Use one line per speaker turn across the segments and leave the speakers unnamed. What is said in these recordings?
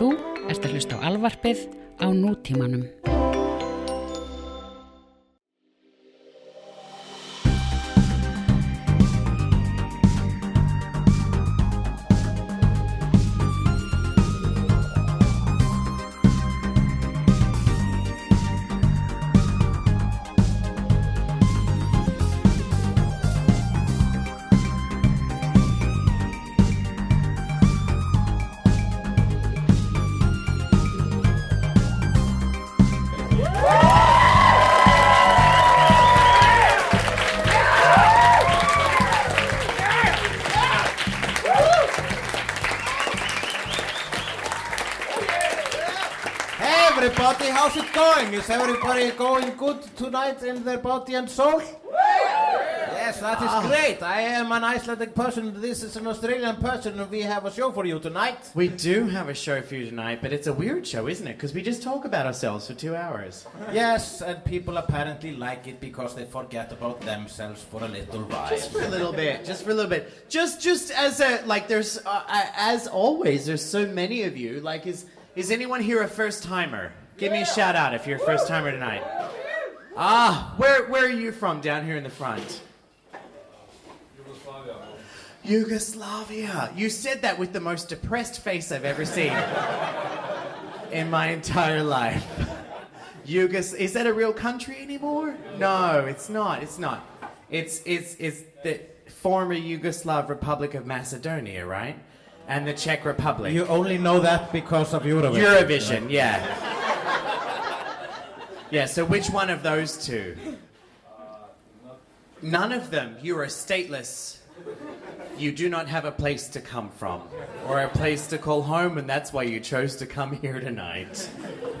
Þú ert að hlusta á alvarpið á nútímanum.
Tonight in their body and soul? Yes, that is great. I am an Icelandic person, this is an Australian person, and we have a show for you tonight.
We do have a show for you tonight, but it's a weird show, isn't it? Because we just talk about ourselves for two hours.
Yes, and people apparently like it because they forget about themselves for a little while.
Just for a little bit, just for a little bit. Just, just as a like, there's uh, as always, there's so many of you. Like, is is anyone here a first timer? Give me a shout out if you're a first timer tonight. Ah, where where are you from? Down here in the front. Yugoslavia. Yugoslavia. You said that with the most depressed face I've ever seen in my entire life. Yugos is that a real country anymore? No, it's not. It's not. It's it's it's the former Yugoslav Republic of Macedonia, right? And the Czech Republic.
You only know that because of Eurovision.
Eurovision, yeah. Yeah, so which one of those two? None of them. You are stateless. You do not have a place to come from or a place to call home, and that's why you chose to come here tonight.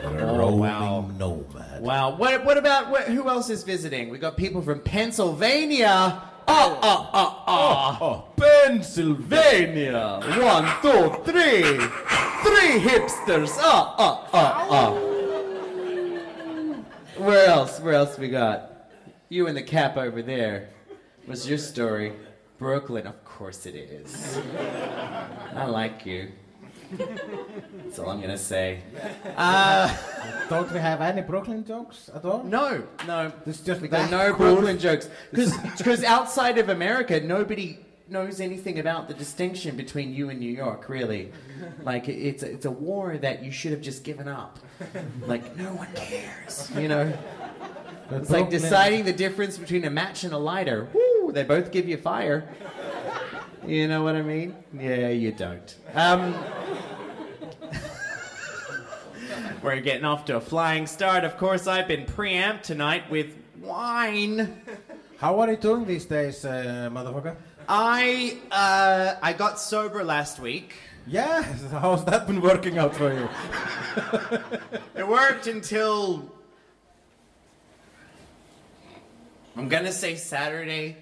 Oh,
wow.
nomad.
Wow. What, what about what, who else is visiting? We got people from Pennsylvania. Oh, oh, oh, oh.
Oh,
Pennsylvania. One, two, three. Three hipsters. Oh, oh, oh, oh. Where else? Where else we got? You in the cap over there. What's your story? Brooklyn. Of course it is. I like you. That's all I'm gonna say. Uh,
don't we have any Brooklyn jokes at all?
no, no.
It's just
There are
that
no
cool.
Brooklyn jokes. Because outside of America, nobody knows anything about the distinction between you and New York, really. Like, it's a, it's a war that you should have just given up. Like, no one cares, you know? It's like deciding the difference between a match and a lighter. Woo, they both give you fire. You know what I mean? Yeah, you don't. Um, we're getting off to a flying start. Of course, I've been preamped tonight with wine.
How are you doing these days, uh, motherfucker?
I uh, I got sober last week.
Yeah, how's that been working out for you?
It worked until I'm gonna say Saturday.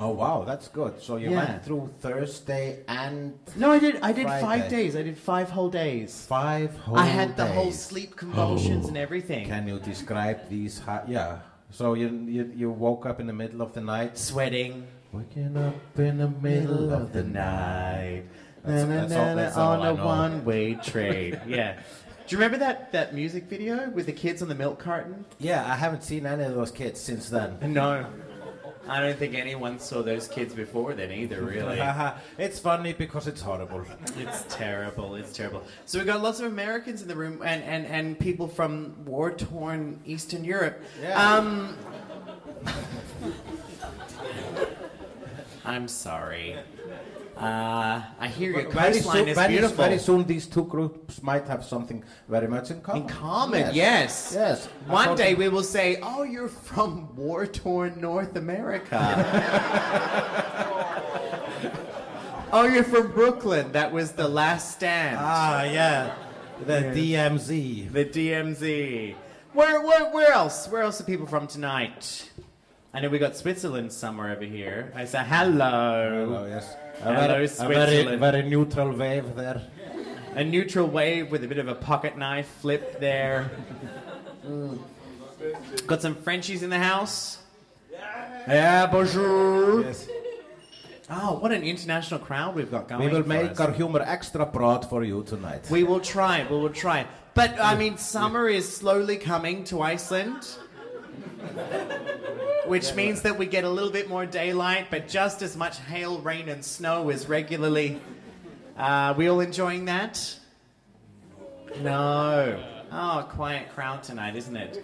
Oh wow, that's good. So you
Yeah.
went through Thursday and
No, I did. I did five days. I did five whole days.
five whole
I had the whole
days.
sleep convulsions
Oh.
and everything.
Can you describe these? Ha- yeah. So you, you you woke up in the middle of the night.
Sweating.
Waking up in the middle of the
night.
That's-
Na, na,
that's all- that's
on a one-way train. yeah. Do you remember that, that music video with the kids on the milk carton?
Yeah, I haven't seen any of those kids since then.
No. I don't think anyone saw those kids before then either, really.
it's funny because it's horrible.
It's terrible. It's terrible. So we've got lots of Americans in the room and, and, and people from war torn Eastern Europe.
Yeah.
Um, I'm sorry. Uh, I hear your
Very
coastline
soon,
is
very,
beautiful.
very soon, these two groups might have something very much in common.
In common, yes.
Yes. I
One day we will say, "Oh, you're from war-torn North America." oh, you're from Brooklyn. That was the last stand.
Ah, yeah. The DMZ.
The DMZ. Where, where, where else? Where else are people from tonight? I know we got Switzerland somewhere over here. I say hello.
Hello, yes. A
Hello,
very, a very, very neutral wave there.
A neutral wave with a bit of a pocket knife flip there. Got some Frenchies in the house. Yeah, bonjour.
Yes.
Oh, what an international crowd we've got going.
We will make
us.
our humor extra broad for you tonight.
We will try. We will try. But I mean, summer is slowly coming to Iceland, which means that we get a little bit more daylight, but just as much hail, rain, and snow as regularly. Uh, we all enjoying that? No. Oh, quiet crowd tonight, isn't it?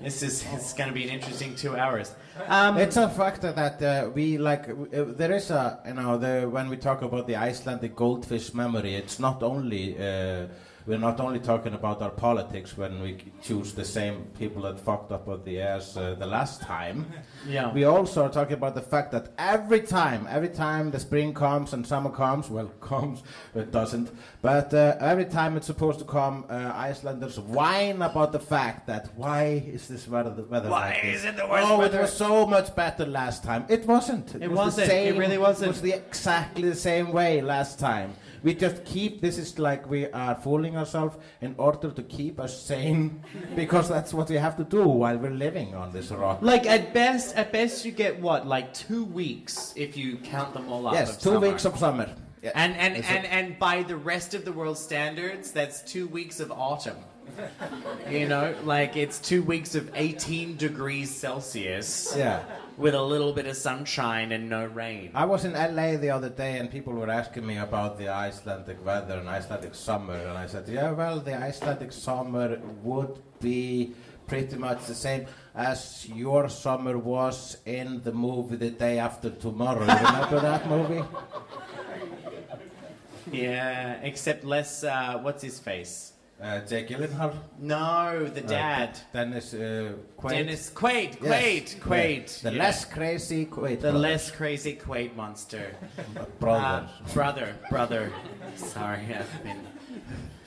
This is it's going to be an interesting two hours. Um,
It's a fact that uh, we like. Uh, there is a you know the when we talk about the Icelandic goldfish memory, it's not only uh, we're not only talking about our politics when we choose the same people that fucked up on the ass uh, the last time.
Yeah.
We also are talking about the fact that every time, every time the spring comes and summer comes, well, comes, it doesn't, but uh, every time it's supposed to come, uh, Icelanders whine about the fact that why is this weather, the weather
Why
like
is it the worst
Oh,
weather?
it was so much better last time. It wasn't.
It
was
wasn't.
The
It really wasn't.
It was the exactly the same way last time. We just keep. This is like we are fooling ourselves in order to keep us sane, because that's what we have to do while we're living on this rock.
like at best, at best you get what, like two weeks if you count them all up.
Yes, two
summer.
weeks of summer. Yeah.
And and,
It's
and,
a-
and by the rest of the world's standards, that's two weeks of autumn. you know, like it's two weeks of 18 degrees Celsius
yeah.
With a little bit of sunshine and no rain.
I was in LA the other day and people were asking me about the Icelandic weather and Icelandic summer and I said, yeah, well, the Icelandic summer would be pretty much the same as your summer was in the movie The Day After Tomorrow. You remember that movie?
Yeah, except less, uh, what's his face?
Uh, Jake Gyllenhaal.
No, the
Uh,
dad.
Dennis uh, Quaid.
Dennis Quaid,
Yes.
Quaid, Quaid.
Yeah. The
Yeah.
less crazy Quaid.
The less crazy Quaid monster.
Brother.
Uh, brother, brother. Sorry, I've been.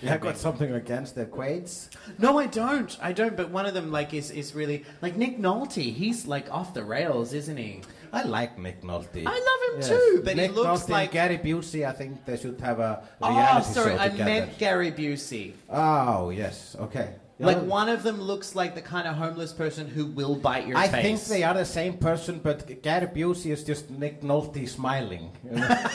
you have got something against the Quaids?
No, I don't. I don't. But one of them, like, is is really like Nick Nolte. He's like off the rails, isn't he?
I like Nick Nolte.
I love him
Yes.
too, but
Nick
he looks
Nolte
like.
Gary Busey. I think they should have a
oh,
reality
sorry,
show
I
together.
meant Gary Busey.
Oh yes, okay.
Like one of them looks like the kind of homeless person who will bite your
I
face.
I think they are the same person, but Gary Busey is just Nick Nolte smiling, you know?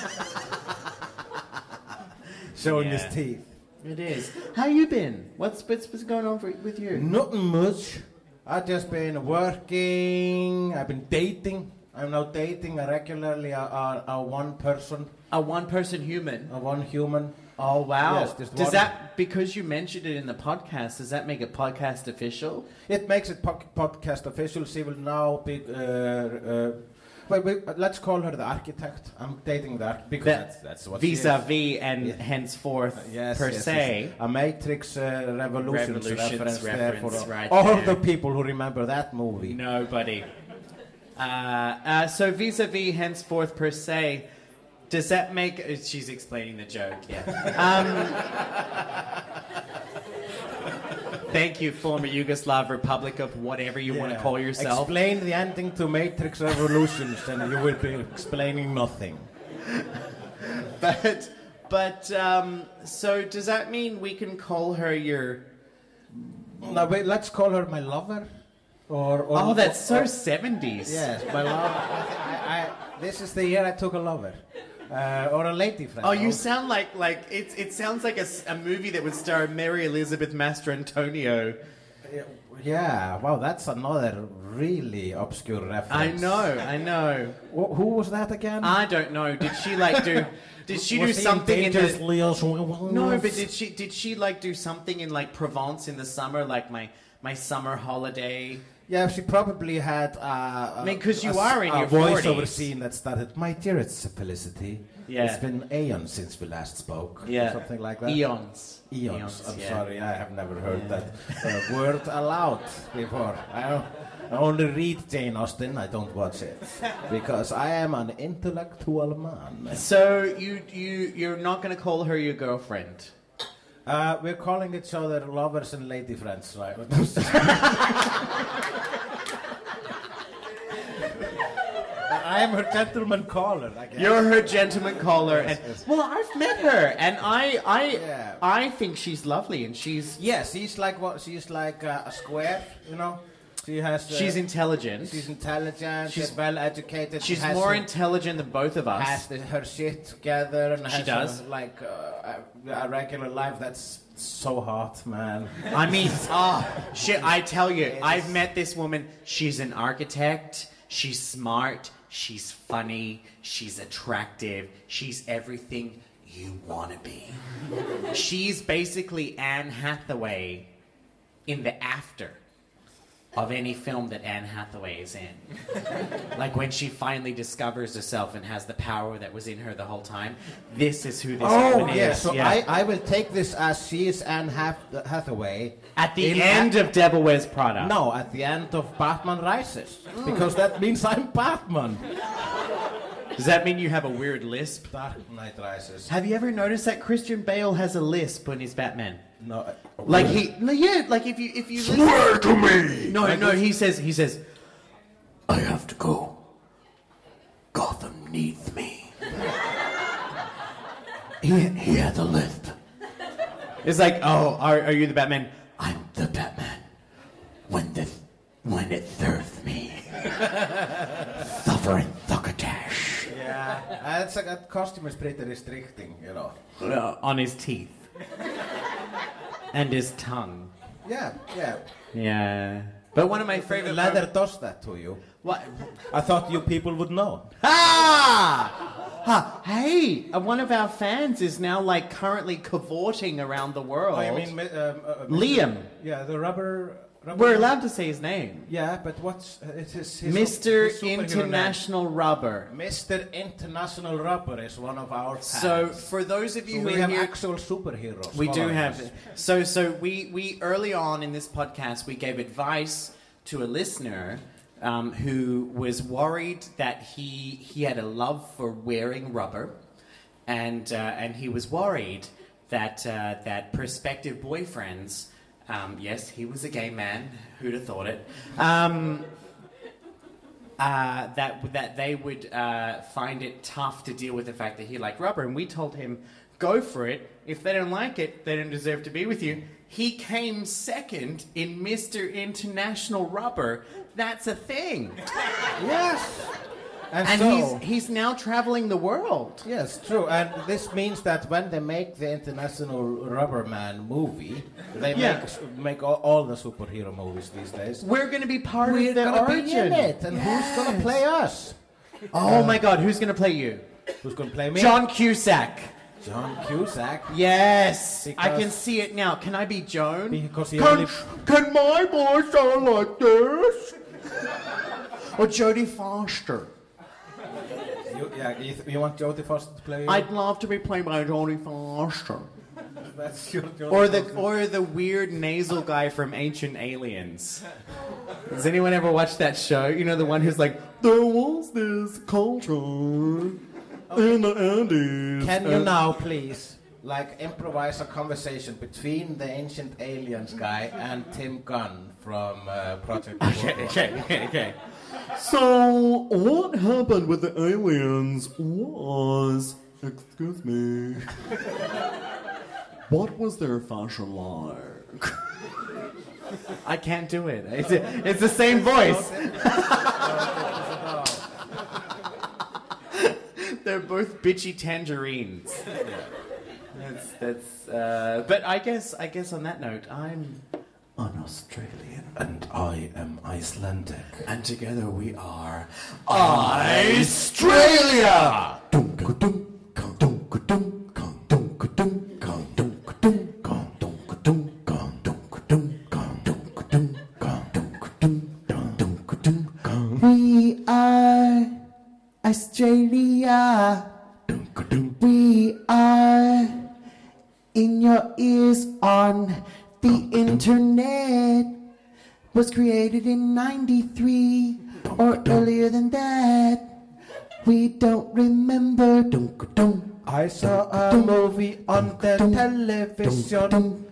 showing
Yeah.
his teeth.
It is. How you been? What's what's, what's going on for, with you?
Nothing much. I've just been working. I've been dating. I'm now dating a regularly a, a, a one person,
A one-person human.
a one human.
Oh wow!
Yes,
does
one.
that because you mentioned it in the podcast? Does that make it podcast official?
It makes it po- podcast official. She will now be. Uh, uh, well, we, let's call her the architect. I'm dating the architect because
That-
that's, that's what.
Vis-a-vis and
Yeah.
henceforth
Yes,
per
yes,
se.
A Matrix uh, Revolutions,
Revolutions
reference, there
reference
for
right
all
there.
the people who remember that movie.
Nobody. Uh, uh, so vis-a-vis henceforth per se. Does that make? uh, She's explaining the joke. Yeah. Um, thank you, former Yugoslav Republic of whatever you want to call yourself.
Explain the ending to Matrix Revolutions, and you will be explaining nothing.
but but um, so does that mean we can call her your?
Now, wait, let's call her my lover. Or, or
Oh, that's so
or-
seventies.
Yes, my lover. I, I, this is the year I took a lover. Uh, or a lady friend.
Oh, you sound like like it. It sounds like a, a movie that would star Mary Elizabeth Mastrantonio.
Yeah, wow, that's another really obscure reference.
I know, I know.
Wh- who was that again?
I don't know. Did she like do? Did she do
Was he
something in the?
Dangerously as
No, but did she did she like do something in like Provence in the summer, like my my summer holiday?
Yeah, she probably had. Uh,
I mean, 'cause you
a,
are in
a
your
voiceover
40s.
scene that started. My dearest Felicity.
Yeah.
It's been aeons since we last spoke.
Yeah,
something like that.
Eons.
Eons. I'm
yeah.
sorry, I have never heard that uh, word aloud before. I, I only read Jane Austen. I don't watch it because I am an intellectual man.
So you you you're not gonna call her your girlfriend?
Uh, we're calling each other lovers and lady friends, right? I am her gentleman caller. I guess.
You're her gentleman caller,
Yes,
and
yes.
well, I've met her, and I I
Yeah.
I think she's lovely, and she's
Yes, she's like what? She's like uh, a square, you know. She has. Uh,
She's intelligent.
She's intelligent.
She's-
well educated.
She's more
her-
intelligent than both of us.
has the, her shit together and
She
has
does.
A, like uh, a, a regular life that's so hot, man.
I mean, oh, shit, I tell you,
Yes.
I've met this woman. She's an architect. She's smart. She's funny. She's attractive. She's everything you want to be. She's basically Anne Hathaway in the after of any film that Anne Hathaway is in. like when she finally discovers herself and has the power that was in her the whole time. This is who this
Oh
woman
yeah,
is.
so I, I will take this as she is Anne Hath- Hathaway.
At the end
a-
of Devil Wears Prada.
No, at the end of Batman Rises, mm. because that means I'm Batman.
Does that mean you have a weird lisp?
Dark Knight Rises.
Have you ever noticed that Christian Bale has a lisp when he's Batman?
No,
Like he, no, yeah, like if you if you
Swear to me!
no no he says he says
I have to go. Gotham needs me. he, he had a lisp.
it's like oh are, are you the Batman?
I'm the Batman. When this, when it serves me. Suffering succotash.
yeah, that's like that costume is pretty restricting, you know.
Uh, on his teeth and his tongue.
Yeah, yeah.
Yeah, but one of my favorite
Leather does that to you.
What?
I thought you people would know.
Ah! Ha, hey, uh, one of our fans is now like currently cavorting around the world.
Oh, you mean um, uh, uh,
Liam.
Yeah, the rubber.
We're allowed to say his name.
Yeah, but what's uh, it is his
Mr.
his superhero name.
International Rubber.
Mr. International Rubber is one of our fans.
So, for those of you
So
who
we have
here,
actual superheroes.
we do have.
us.
So, so we we early on in this podcast we gave advice to a listener um, who was worried that he he had a love for wearing rubber, and uh, and he was worried that uh, that prospective boyfriends. Um, yes, he was a gay man. Who'd have thought it? Um, uh, that that they would uh, find it tough to deal with the fact that he liked rubber, and we told him, "Go for it. If they don't like it, they don't deserve to be with you." He came second in Mr. International Rubber. That's a thing,
Yes. And,
and
so,
he's he's now traveling the world.
yes, true. And this means that when they make the International Rubber Man movie, they
Yeah.
make make all, all the superhero movies these days.
We're going to be part
We're
of
gonna
origin.
be in it, and who's gonna play us?
Oh my God, who's going to play you?
Who's gonna play me?
John Cusack.
John Cusack.
Yes, I can see it now. Can I be Joan?
Because he
can,
only
can my voice sound like this? or Jodie Foster?
Yeah, you, you want Jodie Foster to play you?
I'd love to be played by Jodie Foster.
That's your Jodie
Or the
Foster.
or the weird nasal guy from Ancient Aliens. Does anyone ever watch that show? You know the one who's like, there was this culture in the Andes.
Can you now, please, like improvise a conversation between the ancient aliens guy and Tim Gunn from uh, Project
Okay, okay, okay, okay. So, what happened with the aliens was. Excuse me. what was their fashion like? I can't do it. It's, it's the same voice. They're both bitchy tangerines. That's that's. Uh, but I guess I guess on that note, I'm
An Australian.
And I am Icelandic.
And together we are
Icetralia!
We are
Icetralia.
We are in your ears on the internet. Was created in 93 or earlier than that. We don't remember.
I saw a movie on the television.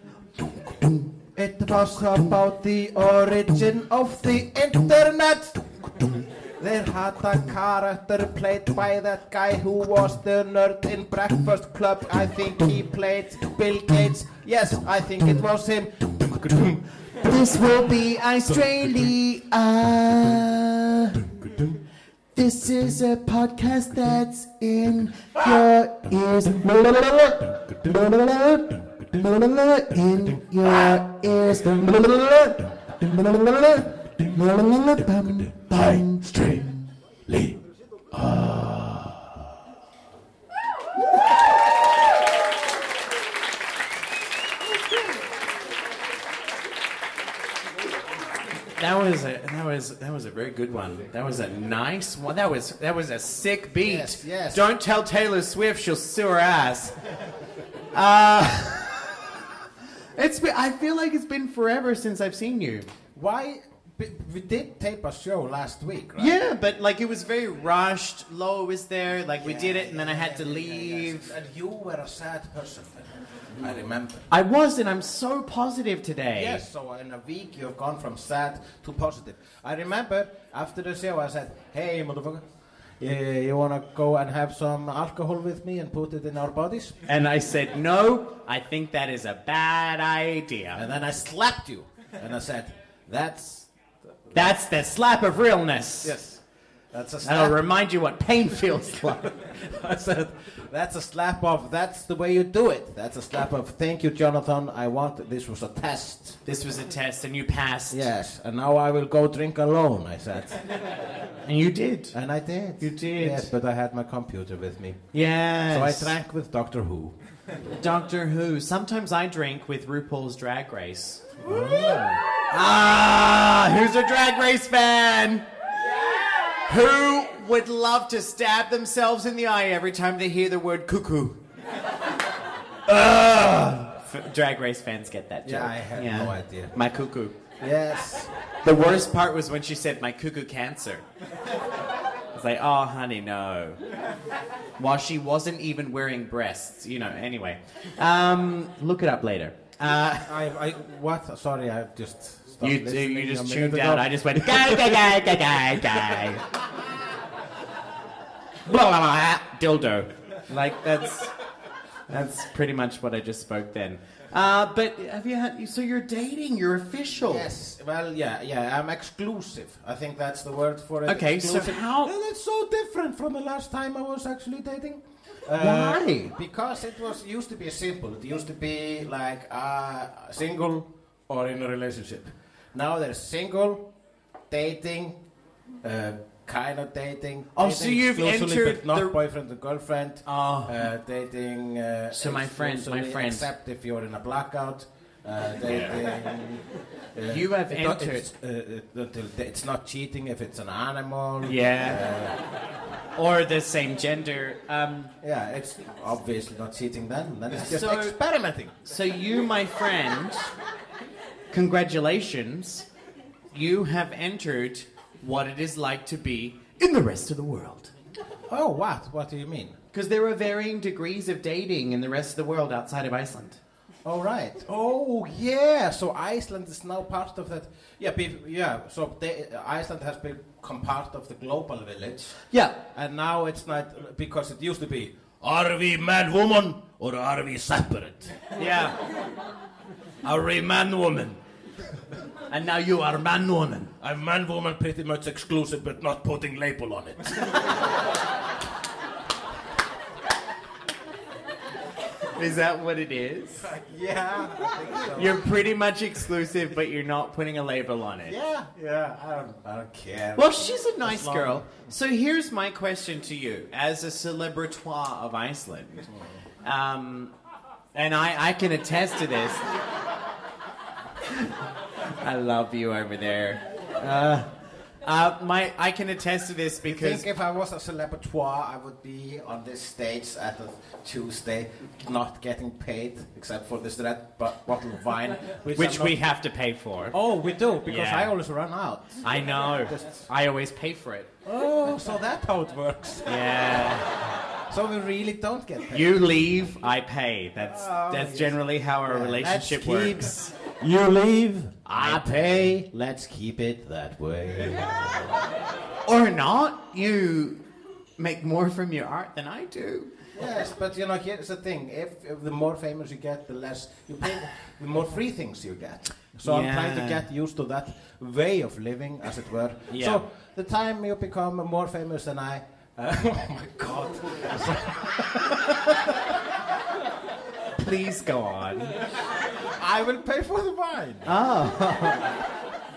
It was about the origin of the internet. They had a character played by that guy who was the nerd in Breakfast Club. I think he played Bill Gates. Yes, I think it was him.
This will be Icetralia. This is a podcast that's in your ears. In your ears.
Icetralia.
That was a that was that was a very good one. That was a nice one. That was that was a sick beat.
Yes, yes.
Don't tell Taylor Swift she'll sue her ass. Uh, it's been, I feel like it's been forever since I've seen you.
Why? We did tape a show last week, right?
Yeah, but like it was very rushed. Lo was there, like we did it, and then I had to leave.
And you were a sad person. I remember.
I was, and I'm so positive today.
Yes, so in a week you have gone from sad to positive. I remember after the show I said, hey motherfucker, you, you wanna go and have some alcohol with me and put it in our bodies?
And I said, no, I think that is a bad idea.
And then I slapped you. And I said, that's,
That's the slap of realness.
yes, that's a
That'll remind you what pain feels like.
I said, that's a slap of, that's the way you do it. That's a slap of, thank you Jonathan, I want, this was a test.
this was a test, and you passed.
Yes, and now I will go drink alone, I said.
And you did.
And I did.
You did.
Yes, but I had my computer with me.
Yes.
So I drank with Doctor Who.
Doctor Who. Sometimes I drink with RuPaul's Drag Race. Ah, who's a Drag Race fan? Who would love to stab themselves in the eye every time they hear the word cuckoo? Ugh. F- Drag Race fans get that joke.
Yeah, I had no idea.
My cuckoo.
Yes.
The worst part was when she said my cuckoo cancer. I was like, oh, honey, no. While she wasn't even wearing breasts, you know. Anyway, um, look it up later. Uh,
I, I, what? Sorry, I just stopped
you
listening
you just tuned out. I just went guy guy guy guy guy guy. Blah, blah, blah, dildo. Like that's that's pretty much what I just spoke then. Uh, but have you had? So you're dating? You're official.
Yes. Well, yeah, yeah. I'm exclusive. I think that's the word for it.
Okay, so how-
And it's so different from the last time I was actually dating. Uh,
Why?
Because it was used to be simple. It used to be like uh, single or in a relationship. Now there's single, dating, uh, kind of dating.
Oh,
dating
so you've entered
but not
the-
boyfriend and girlfriend.
Oh.
Uh, dating. Uh,
So my friend- my
exclusively,
friend.
Except if you're in a blackout. Uh, dating. uh,
You have
it not-
entered-
It's, uh, it, it's not cheating if it's an animal.
Yeah. or the same gender. Um,
Yeah, it's obviously not cheating then. Then it's just
So-
experimenting.
so you, my friend, congratulations. You have entered what it is like to be in the rest of the world.
Oh, what? What do you mean?
Because there are varying degrees of dating in the rest of the world outside of Iceland.
Oh, right. Oh, yeah. So Iceland is now part of that. Yeah, be, yeah. So they, Iceland has become part of the global village.
Yeah.
And now it's not, because it used to be, are we man, woman, or are we separate?
Yeah.
Are we man, woman?
And now you are man woman.
I'm man, woman, pretty much exclusive, but not putting label on it.
Is that what it is?
yeah, I think so.
You're pretty much exclusive, but you're not putting a label on it.
Yeah, yeah. I don't, I don't care.
Well, she's a nice
long-
girl. So here's my question to you, as a celebratoire of Iceland, um, and I, I can attest to this. I love you over there. Uh, uh, my, I can attest to this
I
because
think if I was a celebratoire, I would be on this stage at a Tuesday, not getting paid except for this red bo- bottle of wine, which,
which we have to pay for.
Oh, we do because
Yeah.
I always run out.
I know.
Just-
I always pay for it.
Oh, so that's how it works.
Yeah.
So we really don't get paid.
You leave, I pay. That's
Oh,
that's
yes.
generally how our
Yeah,
relationship
let's keep-
works.
You leave, I pay. Let's keep it that way.
Or not. You make more from your art than I do.
Yes, but you know, here's the thing: if, if the more famous you get, the less you pay, the more free things you get. So I'm trying to get used to that way of living, as it were.
Yeah.
So the time you become more famous than I, uh, oh my God!
Please go on.
I will pay for the wine. Oh.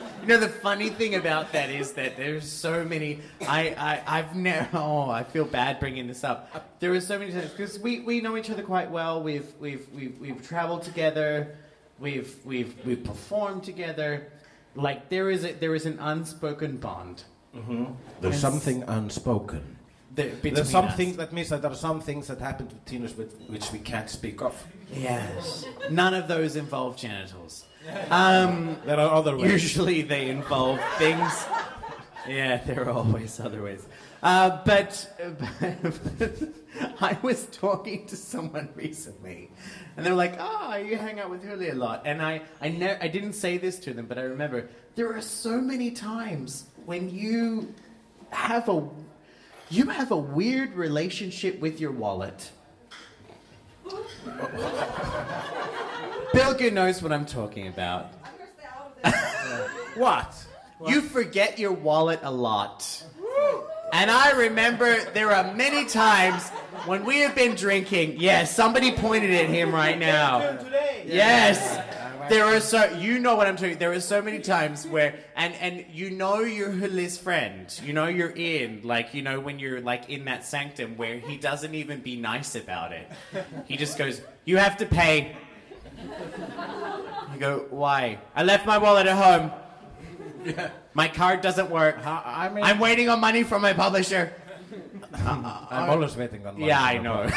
you know the funny thing about that is that there's so many. I I I've never. Oh, I feel bad bringing this up. There are so many times because we, we know each other quite well. We've we've we've we've traveled together. We've we've we've performed together. Like there is a there is an unspoken bond. Mm-hmm.
There's
Yes.
something unspoken.
There,
There's some
us.
things that means that there are some things that happen us with, which we can't speak of.
Yes. None of those involve genitals. Um,
There are other ways.
Usually they involve things. Yeah, there are always other ways. Uh, but, I was talking to someone recently, and they're like, "Ah, you hang out with Julia a lot." And I, I, ne- I didn't say this to them, but I remember there are so many times when you have a, you have a weird relationship with your wallet. Bilge knows what I'm talking about.
What?
You forget your wallet a lot. And I remember there are many times when we have been drinking. Yes, somebody pointed at him right now. Yes. There are so you know what I'm talking. There are so many times where and and you know you're Huli's friend. You know you're in like you know when you're like in that sanctum where he doesn't even be nice about it. He just goes, "You have to pay." You go, "Why?" I left my wallet at home. My card doesn't work.
I mean,
I'm waiting on money from my publisher.
I'm always waiting on.
Yeah, I know.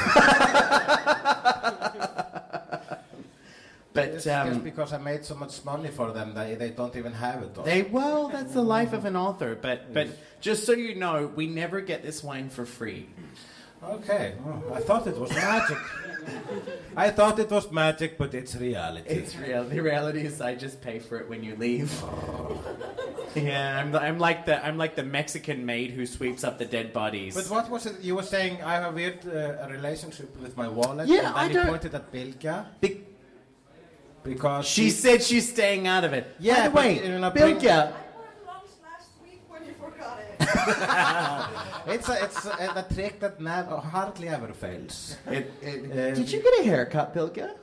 but
It's just
um,
because I made so much money for them, they, they don't even have it. All.
they well, that's the life of an author. But but just so you know, we never get this wine for free.
Okay, oh, I thought it was magic. I thought it was magic, but it's reality.
It's real. The reality is, I just pay for it when you leave. yeah, I'm, I'm like the I'm like the Mexican maid who sweeps up the dead bodies.
but what was it? You were saying I have a weird uh, relationship with my wallet.
Yeah,
and then
I don't-
pointed at Bilga
Be-
because
she said she's staying out of it.
Yeah,
By the
but
way,
you're not bring-
Bilge,
lunch last week when you forgot it.
it's a, it's a, a trick that never, hardly ever fails.
it, it,
Uh,
did you get a haircut, Bilge?
no?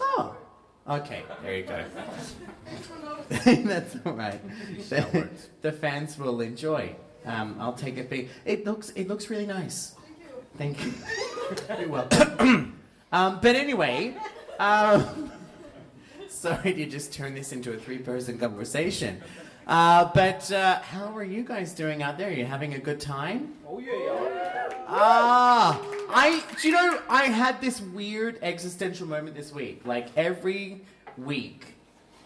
Oh, okay. There you go.
Thanks for noticing.
That's all right. The, the fans will enjoy. Um, I'll take a big. It looks it looks really nice.
Thank you.
Thank you. You're welcome. um, but anyway, um, sorry to just turn this into a three-person conversation. Uh, but uh, how are you guys doing out there? Are you having a good time? Oh yeah. Ah, I. Do you know I had this weird existential moment this week. Like every week,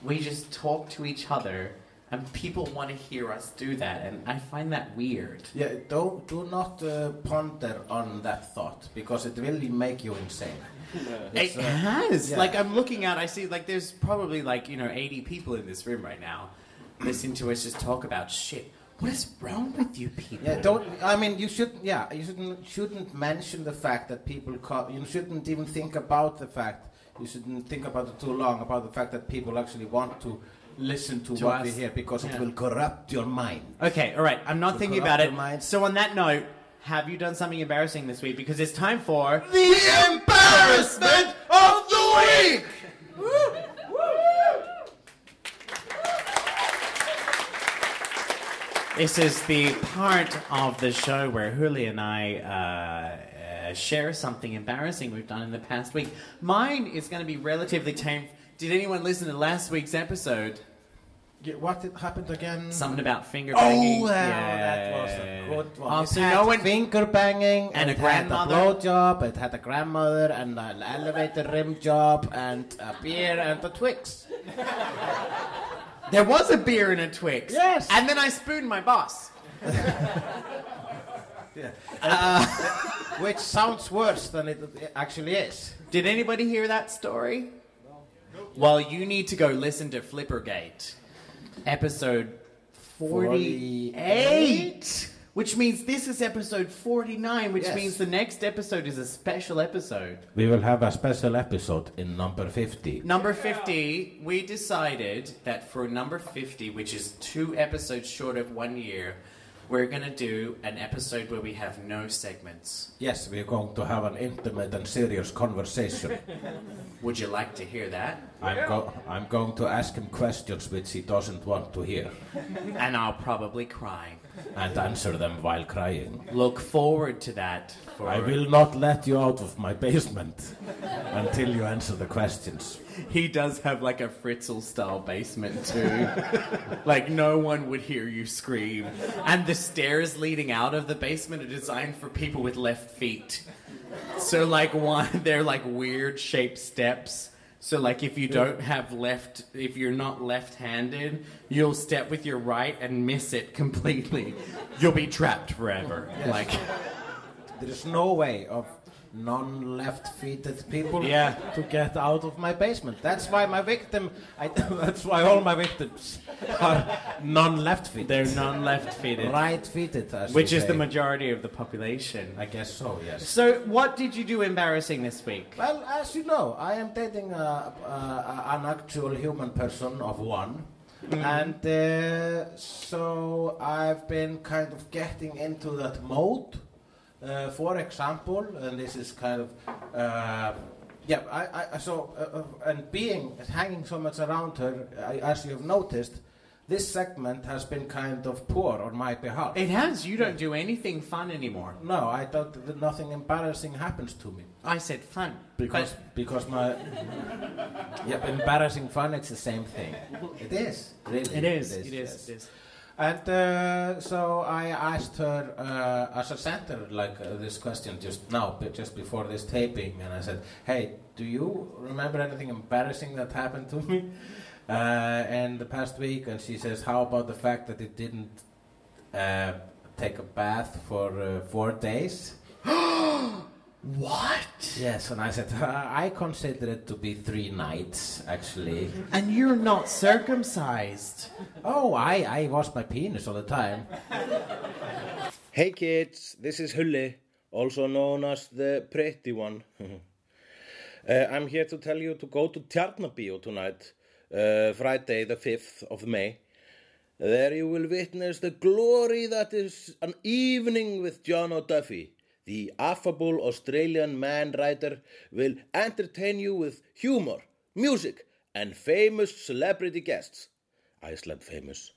we just talk to each other, and people want to hear us do that, and I find that weird.
Yeah, don't do not uh, ponder on that thought because it will make you insane. It's,
It has.
yeah.
Like I'm looking out, I see like there's probably like you know 80 people in this room right now, listening to us just talk about shit. What is wrong with you people?
Yeah, don't. I mean, you should. Yeah, you shouldn't shouldn't mention the fact that people. Call, you shouldn't even think about the fact. You shouldn't think about it too long about the fact that people actually want to listen to,
To
what
us.
we hear because
Yeah.
it will corrupt your mind.
Okay, all right. I'm not thinking about it.
mind.
So on that note, have you done something embarrassing this week? Because it's time for
The embarrassment of the week.
This is the part of the show where Huli and I uh, uh, share something embarrassing we've done in the past week. Mine is going to be relatively tame. Did anyone listen to last week's episode?
Yeah, what did, happened again?
Something about finger oh, banging.
Oh, yeah,
Yeah.
that was a good one.
Also,
it had
no one.
finger banging
And
it
a
had
grandmother.
a blowjob. It had a grandmother and an elevator rim job and a beer and a Twix.
There was a beer and a Twix.
Yes.
And then I spooned my boss. Yeah.
Uh, which sounds worse than it it actually is.
Did anybody hear that story? Well, you need to go listen to Flippergate, episode 48, Which means this is episode 49, which
Yes.
means the next episode is a special episode.
We will have a special episode in number 50.
Number 50, we decided that for number 50, which is two episodes short of one year, we're going to do an episode where we have no segments.
Yes, we are going to have an intimate and serious conversation.
Would you like to hear that?
I'm, go- I'm going to ask him questions which he doesn't want to hear
And I'll probably cry.
And answer them while crying.
Look forward to that. For
I will not let you out of my basement until you answer the questions.
He does have like a Fritzl style basement too. like no one would hear you scream. And the stairs leading out of the basement are designed for people with left feet. So like one they're like weird shaped steps. So like if you don't have left if you're not left-handed, you'll step with your right and miss it completely. You'll be trapped forever. Like
There is no way of non-left-feeted people
Yeah.
to get out of my basement. That's why my victim. I, that's why all my victims are non-left-feeted.
they're non-left-footed,
right-feeted, as
which
you
is the majority of the population.
I guess so. Yes.
So, what did you do embarrassing this week?
Well, as you know, I am dating a, a, an actual human person of one. And uh, so I've been kind of getting into that mode. Uh, for example, and this is kind of, uh, yeah, I, I, so, uh, and being, hanging so much around her, I, as you have noticed, this segment has been kind of poor on my behalf.
It has. You don't do anything fun anymore.
no, I don't. nothing embarrassing happens to me.
I said fun.
Because because my yeah, embarrassing fun it's the same thing. It is. Really.
It is. It is.
yes.
It is.
And uh, so I asked her uh, as a center like uh, this question just now, but just before this taping, and I said, "Hey, do you remember anything embarrassing that happened to me uh, in the past week?" And she says, "How about the fact that it didn't uh, take a bath for uh, four days?"
What?
Yes, and I said, uh, I consider it to be three nights, actually.
And you're not circumcised.
Oh, I, I wash my penis all the time.
Hey kids, this is Hulli, also known as the pretty one. uh, I'm here to tell you to go to Tjarnabíu tonight, uh, Friday the 5th of May. There you will witness the glory that is an evening with John O'Duffy. The affable Australian man writer will entertain you with humor, music, and famous celebrity guests. Iceland famous.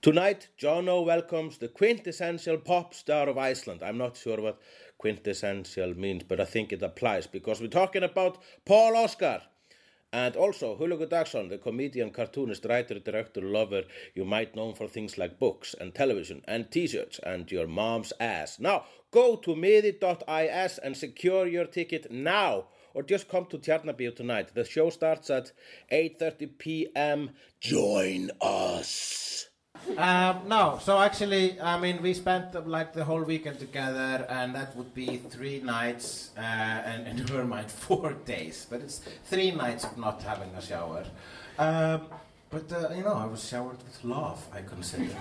Tonight, Jono welcomes the quintessential pop star of Iceland. I'm not sure what quintessential means, but I think it applies because we're talking about Paul Oscar. And also, Hulugu Dagsson, the comedian, cartoonist, writer, director, lover, you might know him for things like books and television and t-shirts and your mom's ass. Now, go to midi.is and secure your ticket now. Or just come to Tjarnabíu tonight. The show starts at 8.30 p.m. Join us.
Um, no, so actually, I mean, we spent uh, like the whole weekend together, and that would be three nights, uh, and in her mind, four days. But it's three nights of not having a shower. Um, but, uh, you know, I was showered with love, I consider.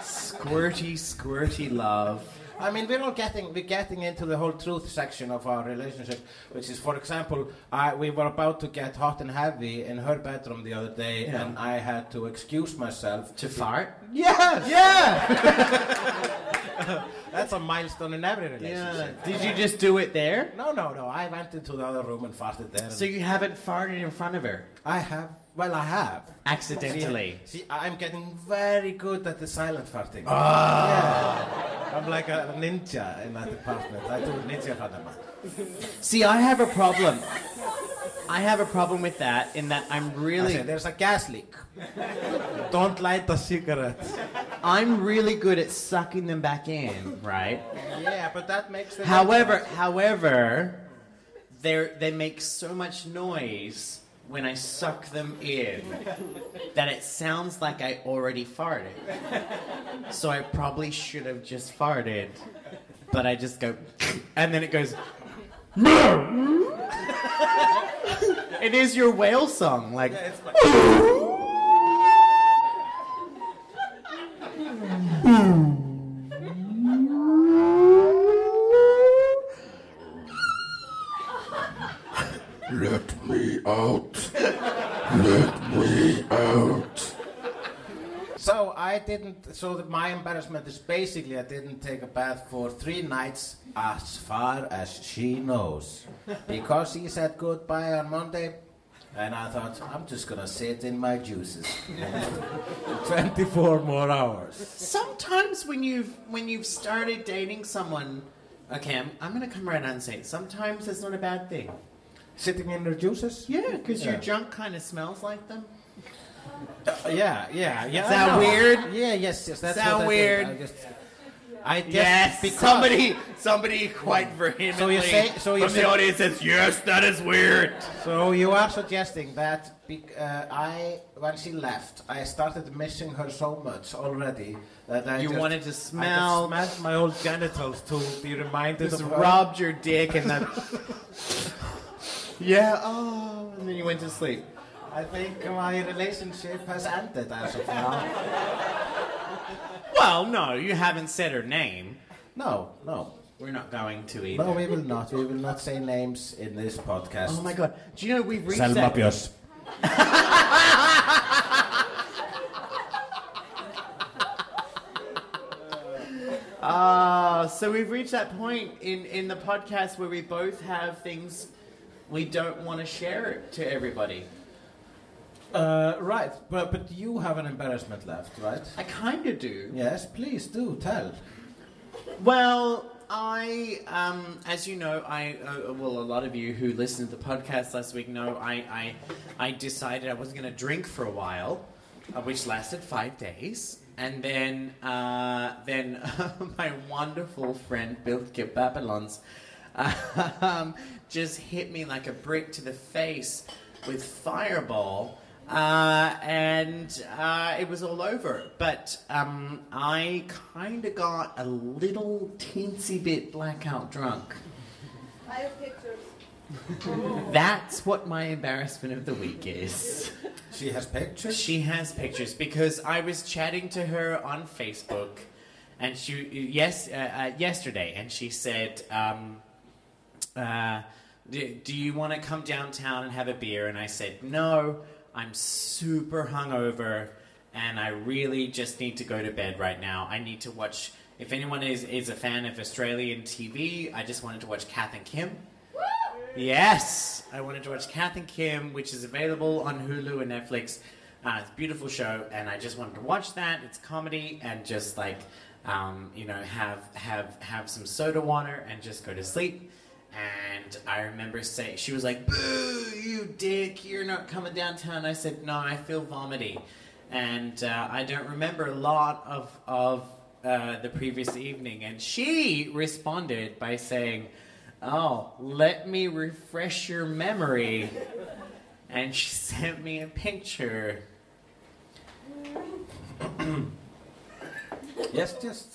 Squirty, squirty love.
I mean, we're all getting we're getting into the whole truth section of our relationship, which is, for example, I we were about to get hot and heavy in her bedroom the other day,
Yeah.
and I had to excuse myself
To fart?
Yes, yeah. That's a milestone in every relationship.
Yeah.
relationship.
Did you just do it there?
No, no, no. I went into the other room and farted there.
So you haven't farted in front of her?
I have. Well, I have.
Accidentally.
See, see, I'm getting very good at the silent farting.
Ah.
Yeah. I'm like a ninja in that department. I do ninja farting.
See, I have a problem. I have a problem with that in that I'm really
say, there's a gas leak. Don't light a cigarette.
I'm really good at sucking them back in, right?
Yeah, but that makes the
However, however, they they make so much noise when I suck them in that it sounds like I already farted. So I probably should have just farted, but I just go, and then it goes. it is your whale song, like.
It's like-
Let me out. Let me out.
So I didn't. So that my embarrassment is basically I didn't take a bath for three nights, as far as she knows, because he said goodbye on Monday, and I thought I'm just gonna sit in my juices. 24 more hours.
Sometimes when you've when you've started dating someone, okay, I'm, I'm gonna come right on and say it. Sometimes it's not a bad thing.
Sitting in your juices?
Yeah, because your junk kind of smells like them.
Uh, yeah, yeah, yeah.
Is that weird?
Yeah, yes, yes. That's
Sound weird?
I just, I just,
Yes,
because-
somebody, somebody quite vehemently
So you say- so you
from
say-
the audience says, "Yes, that is weird."
So you are suggesting that bec- uh, I, when she left, I started missing her so much already that I
You
just,
wanted to
I
smell-
just smelled my old genitals to be reminded
Just
of her.
rubbed your dick and then, yeah, oh, and then you went to sleep.
I think my relationship has ended as of now.
Well, no, you haven't said her name.
No, no,
We're not going to either.
no. We will not. We will not say names in this podcast.
Oh my god! Do you know we've reached
Selma
that? Ah, so we've reached that point in, in the podcast where we both have things we don't want to share it to everybody.
Uh, right, but but you have an embarrassment left, right?
I kind of do.
Yes, please do tell.
Well, I, um, as you know, I, uh, well, a lot of you who listened to the podcast last week know I, I, I decided I wasn't going to drink for a while, uh, which lasted five days. And then, uh, then my wonderful friend Bilge Babylons um, just hit me like a brick to the face with Fireball. Uh, and uh, it was all over. But um, I kind of got a little teensy bit blackout drunk.
I have pictures.
That's what my embarrassment of the week is.
She has pictures.
She has pictures because I was chatting to her on Facebook, and she yes uh, uh, yesterday, and she said, um, uh, do, "Do you want to come downtown and have a beer?" And I said, "No, I'm super hungover, and I really just need to go to bed right now. I need to watch." If anyone is, is a fan of Australian TV, I just wanted to watch Kath and Kim. Yes, I wanted to watch Kath and Kim, which is available on Hulu and Netflix. Uh, it's a beautiful show, and I just wanted to watch that. It's comedy, and just like um, you know, have have have some soda water and just go to sleep. And I remember saying, she was like, "Boo, you dick! You're not coming downtown." I said, "No, I feel vomity," and uh, I don't remember a lot of of uh, the previous evening. And she responded by saying. Oh, let me refresh your memory. And she sent me a picture.
Yes, just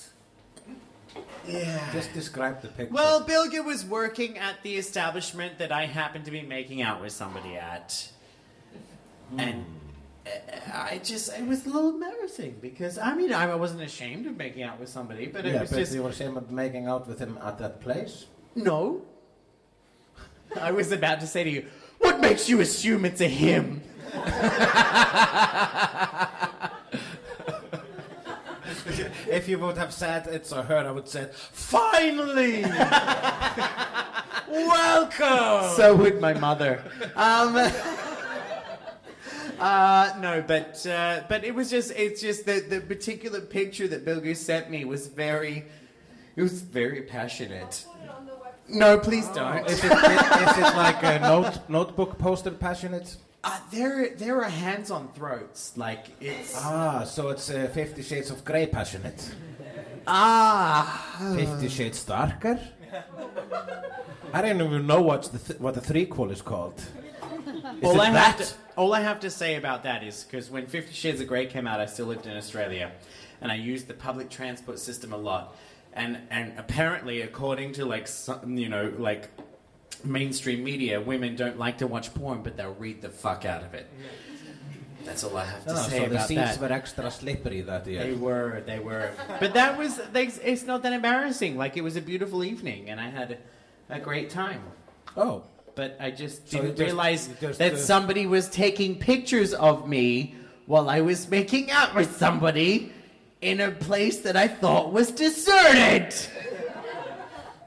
Yeah.
just describe the picture.
Well, Bilge was working at the establishment that I happened to be making out with somebody at. And uh, I just, it was a little embarrassing because, I mean, I wasn't ashamed of making out with somebody, but it
yeah,
was
but
just.
you were saying about making out with him at that place.
No. I was about to say to you, what makes you assume it's a him?
If you would have said it's a her, I would say, finally, welcome.
So would my mother. Um, uh, no, but uh, but it was just it's just that the particular picture that Bilger sent me was very it was very passionate.
Put it on the website.
No, please don't.
is, it, is it like a note, notebook posted passionate?
Uh, there there are hands on throats. Like it's
Ah, so it's uh, Fifty Shades of Grey passionate.
ah.
Fifty Shades Darker. I don't even know what the th- what the threequel is called. Is
all
it
I have to all I have to say about that is because when Fifty Shades of Grey came out, I still lived in Australia, and I used the public transport system a lot. And and apparently, according to like some, you know like mainstream media, women don't like to watch porn, but they'll read the fuck out of it. That's all I have to
Ah,
say
so the
about
seats
that.
were extra slippery that year.
They were, they were. But that was, they, it's not that embarrassing. Like, it was a beautiful evening, and I had a great time.
Oh,
but I just
So
didn't
just-
realize
just,
that
uh,
somebody was taking pictures of me while I was making out with somebody in a place that I thought was deserted.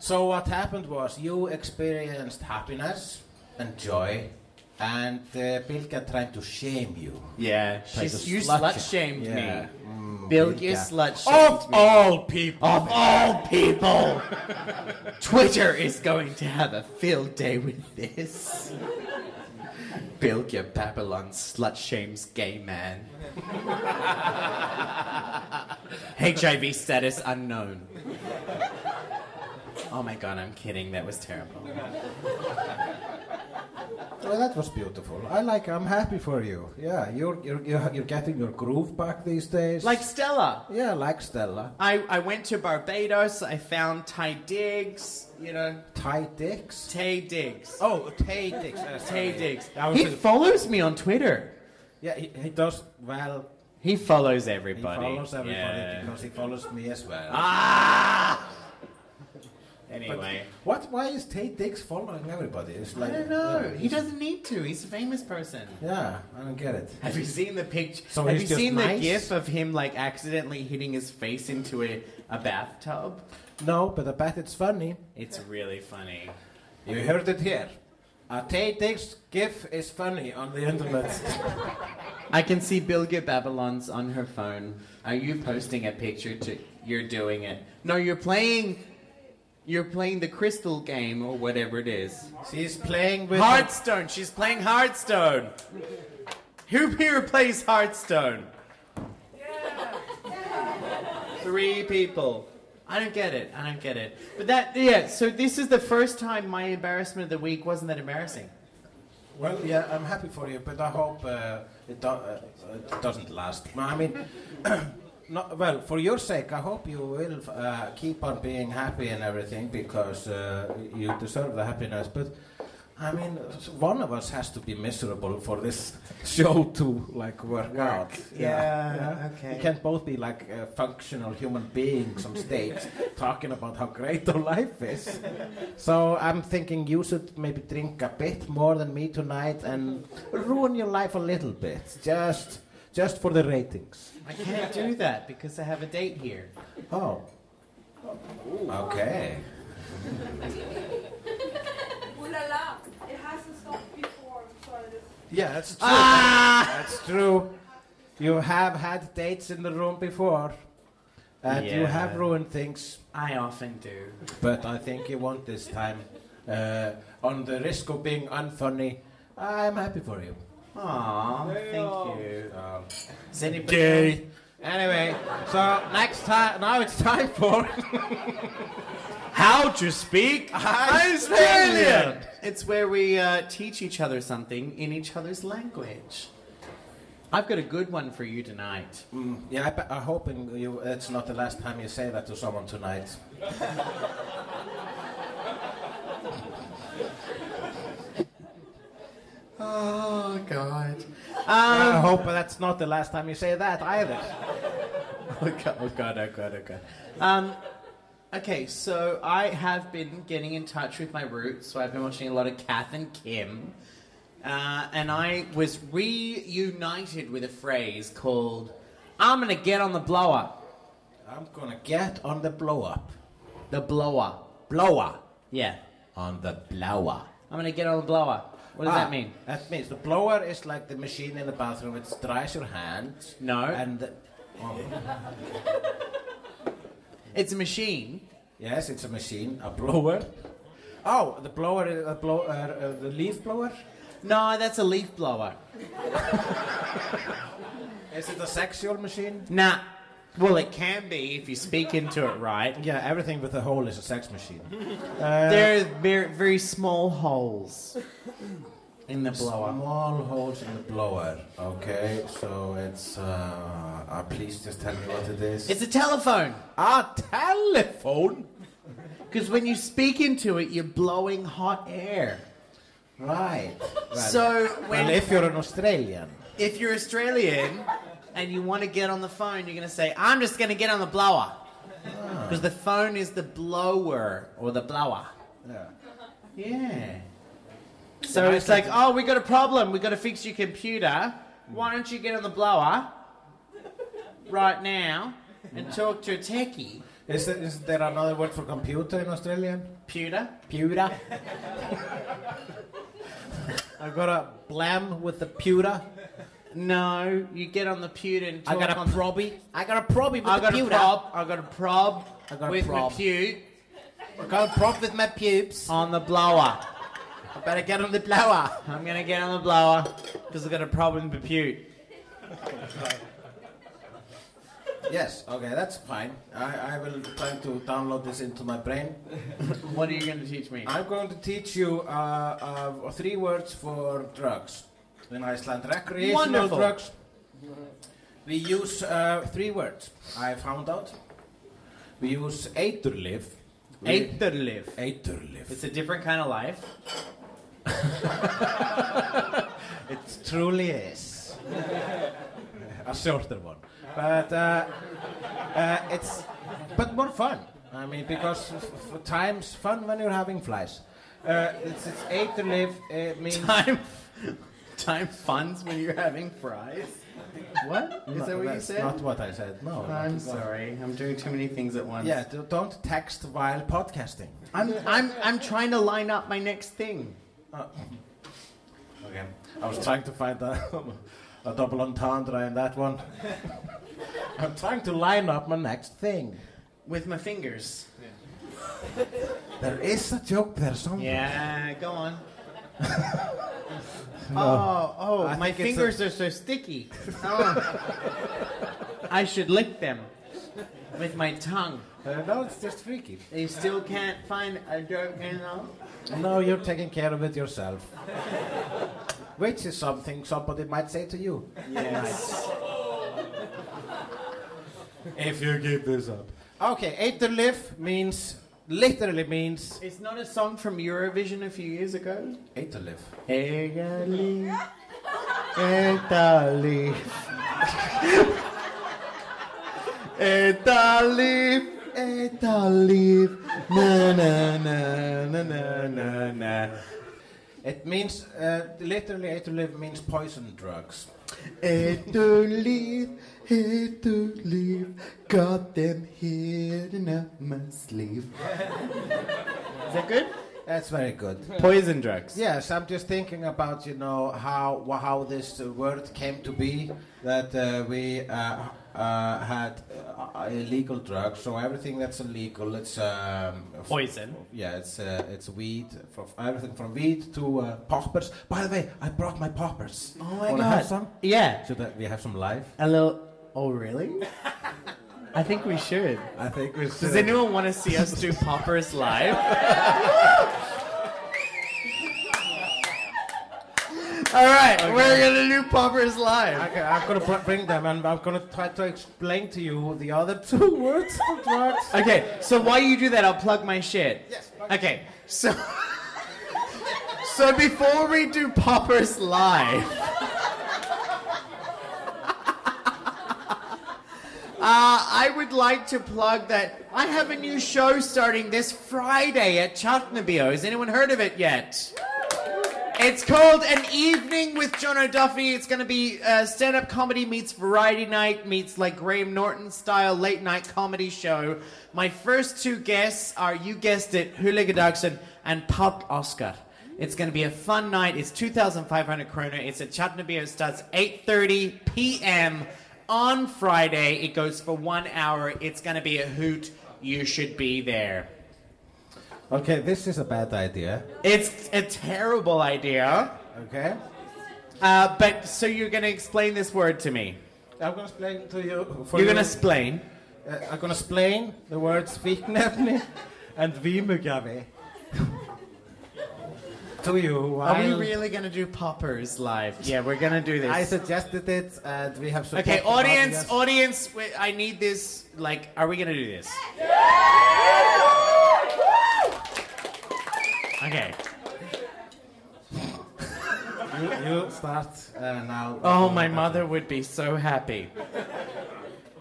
So what happened was you experienced happiness and joy, and uh, Bilga tried to shame you.
Yeah, she's, you
slut
shamed
Yeah.
me.
Mm,
Bilge
Bilga.
slut shamed
Of
me.
all people.
Of all people, Twitter is going to have a field day with this. Bilge Babylon slut shames gay man. HIV status unknown. Oh my god, I'm kidding. That was terrible.
Well, that was beautiful. I like. I'm happy for you. Yeah, you're you're you're, you're getting your groove back these days.
Like Stella.
yeah, like Stella.
I, I went to Barbados. I found Ty Diggs. You know,
Ty Dix.
Taye Diggs.
Oh, Tay Dix. uh,
Tay
sorry.
Diggs.
I was
He
thinking-
follows me on Twitter.
Yeah, he, he does well.
He follows everybody.
He follows everybody
Yeah.
because he follows me as well.
Ah!
But
Anyway.
what? Why is Tay Dix following everybody? It's
I don't know.
yeah,
He doesn't need to. He's a famous person.
Yeah, I don't get it.
Have you seen the picture?
So
have you seen
nice?
the gif of him like accidentally hitting his face into a, a bathtub?
No, but I bet it's funny.
It's really funny.
You heard it here. A Tay Dix gif is funny on the internet.
I can see Bilge Babylon's on her phone. Are you posting a picture to you're doing it? No, you're playing you're playing the crystal game or whatever it is.
She's playing with.
Hearthstone. She's playing Hearthstone. Who here plays Hearthstone? Three people. I don't get it. I don't get it. But that, yeah. So this is the first time my embarrassment of the week wasn't that embarrassing.
Well, yeah, I'm happy for you, but I hope uh, it, do- uh, it doesn't last. I mean, no, well, for your sake, I hope you will uh, keep on being happy and everything because uh, you deserve the happiness. But I mean, one of us has to be miserable for this show to like work, out.
Yeah, okay.
We can't both be like uh, functional human beings on stage talking about how great our life is. So I'm thinking you should maybe drink a bit more than me tonight and ruin your life a little bit, just just for the ratings.
I can't do that because I have a date here.
Oh. Okay.
Ooh la la. It hasn't stopped before. Sorry.
Yeah, that's true.
Ah!
That's true. You have had dates in the room before, and you
Yeah.
have ruined things.
I often do.
But I think you won't this time. Uh, on the risk of being unfunny, I'm happy for you.
Aw, thank you.
Um,
Is anybody
Anyway, so next time, now it's time for
How to speak
Australian.
It's where we uh, teach each other something in each other's language. I've got a good one for you tonight.
Mm, yeah, I, be- I'm hoping you. It's not the last time you say that to someone tonight.
Oh God.
I
Um,
hope that's not the last time you say that either.
oh God! Oh God! Oh God! Oh God! Um, okay, so I have been getting in touch with my roots. So I've been watching a lot of Kath and Kim, uh, and I was reunited with a phrase called "I'm gonna get on the blower."
I'm gonna get on the blow up.
The blower.
Blower.
Yeah.
On the blower.
I'm gonna get on the blower. What does
Ah,
that mean?
That means the blower is like the machine in the bathroom. It dries your hands.
No.
And oh,
It's a machine.
yes, it's a machine. A blower. Oh, the blower, is a blow, uh, uh, the leaf blower.
No, that's a leaf blower.
Is it a sexual machine?
Nah. Well, it can be if you speak into it right.
Yeah, everything with a hole is a sex machine. Uh,
There are very, very small holes in the blower.
Small holes in the blower. Okay, so it's. Uh, uh, please just tell me what it is.
It's a telephone.
a telephone.
Because when you speak into it, you're blowing hot air.
Right. Well,
So when
well, if you're an Australian.
if you're Australian and you want to get on the phone, you're going to say, "I'm just going to get on the blower," because the phone is the blower or the blower.
Yeah.
Yeah. So it's like, oh, we got a problem. We got to fix your computer. Why don't you get on the blower right now and talk to a techie?
Is there, is there another word for computer in Australian?
Pewter?
Pewter. I got a blam with the pewter.
No, you get on the pewter and
I
talk
got a
on
probie. I got a probie with
I
the
got a
pewter.
prob. I got a prob
I got a
with
prob.
my pew
I got a prop with my pubes.
on the blower.
I better get on the blower.
I'm gonna get on the blower because I've got a problem with pew.
Yes, okay, that's fine. I, I will try to download this into my brain.
What are you gonna teach me?
I'm going to teach you uh, uh, three words for drugs. In Iceland, recreational
Wonderful.
drugs. We use uh, three words. I found out. We use eiturlyf. We-
Eiturliv.
Eiturlyf.
It's a different kind of life.
It truly is. a shorter one. But uh, uh, it's but more fun. I mean, because f- f- time's fun when you're having flies. Uh, it's it's eight to live. It means
Time, time funds when you're having fries. What is
No,
that what you
that's
said?
Not what I said. No.
I'm
not-
sorry. I'm doing too many things at once.
Yeah, do- don't text while podcasting.
I'm, I'm, I'm trying to line up my next thing.
Uh, okay. I was trying to find a, a double entendre in that one. I'm trying to line up my next thing.
With my fingers.
There is a joke there somewhere.
Yeah, go on. Oh, oh,
I
my fingers are so sticky. Oh. I should lick them with my tongue.
Uh, no, it's just freaky.
You still can't find a joke, you know?
No, you're taking care of it yourself. Which is something somebody might say to you.
Yes.
If you keep this up. Okay, Eiturlyf means, literally means.
It's not a song from Eurovision a few years ago.
Eiturlyf.
Italy, Italy, Italy, Italy, na na na na na na na.
It means, uh, literally, Eiturlyf means poison drugs.
Italy, Italy, got them hidden up my sleeve. Is that good?
That's very good.
Poison drugs.
Yes, I'm just thinking about you know how how this uh, word came to be that uh, we uh, uh, had uh, illegal drugs. So everything that's illegal, it's um, f-
Poison.
Yeah, it's uh, it's weed, from everything from weed to uh, poppers. By the way, I brought my poppers.
Oh my
Wanna
god.
have some?
Yeah.
Should I, we have some live?
A little. Oh really? I think we should.
I think we should.
Does anyone want to see us do poppers live? All right, we're gonna do poppers live.
Okay, I'm gonna br- bring them and I'm gonna try to explain to you the other two words for drugs.
Okay, so while you do that, I'll plug my shit.
Yes.
Okay, so so before we do poppers live, uh, I would like to plug that I have a new show starting this Friday at Tjarnarbíó. Has anyone heard of it yet? It's called An Evening with Jono Duffy. It's going to be uh, stand up comedy meets variety night, meets like Graham Norton style late night comedy show. My first two guests are, you guessed it, Gudaugsson and Páll Óskar. It's going to be a fun night. It's 2,500 kroner. It's at Tjarnarbíó. It starts 8.30 p.m. on Friday. It goes for one hour. It's going to be a hoot. You should be there.
Okay, this is a bad idea.
It's a terrible idea.
Okay.
Uh, but so you're going to explain this word to me.
I'm gonna explain to you. For
You're going to explain.
Uh, I'm gonna explain the words fíknefni and vímugjafi to you.
Are we
while
really going to do poppers live? Yeah, we're going to do this.
I suggested it, and we have support
Okay,
from
audience, audience, wait, I need this. Like, are we going to do this? Okay.
You, you start uh, now.
Oh, my mother would be so happy.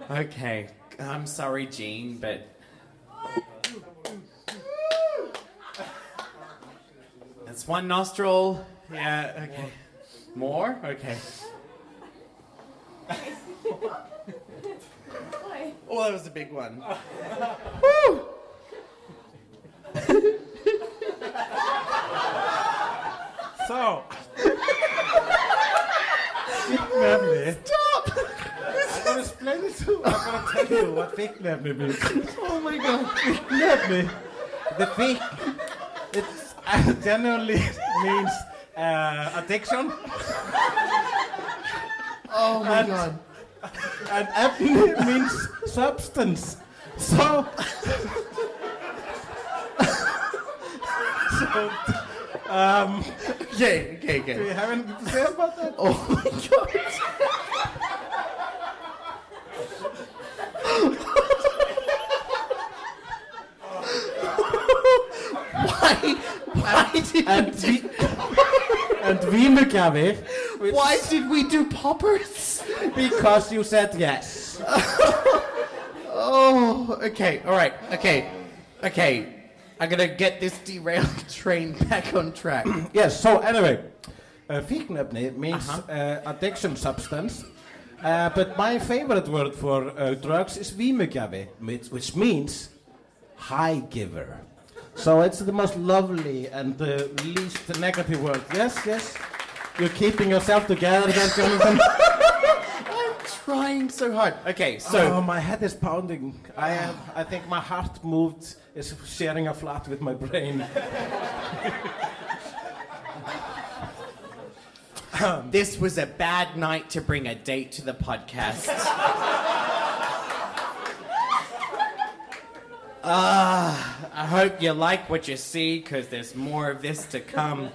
Okay. I'm sorry, Jean, but. That's one nostril. Yeah, okay. More? Okay. Oh, that was a big one.
So. Fíknefni. Stop! I'm gonna explain it to I'm gonna tell you what fake fíknefni means. Oh my god. Fíknefni. The fík. It uh, generally means uh, addiction.
Oh my god.
And efni means substance. So. so. Um,
Okay, okay,
do you have anything to say about that?
Oh my god. why? Why did
And vi and vímugjafi
Why did we do poppers?
because you said yes.
Oh, okay, all right, okay, okay. I'm gonna get this derailed train back on track.
Yes. So anyway, uh, means uh addiction substance. Uh, but my favorite word for uh, drugs is which, which means high giver. So it's the most lovely and the least negative word. Yes, yes. You're keeping yourself together Jonathan.
I'm trying so hard. Okay,
So
so
oh, my head is pounding. I am. I think my heart moved is sharing a flat with my brain.
this was a bad night to bring a date to the podcast. Ah, I hope you like what you see, because there's more of this to come.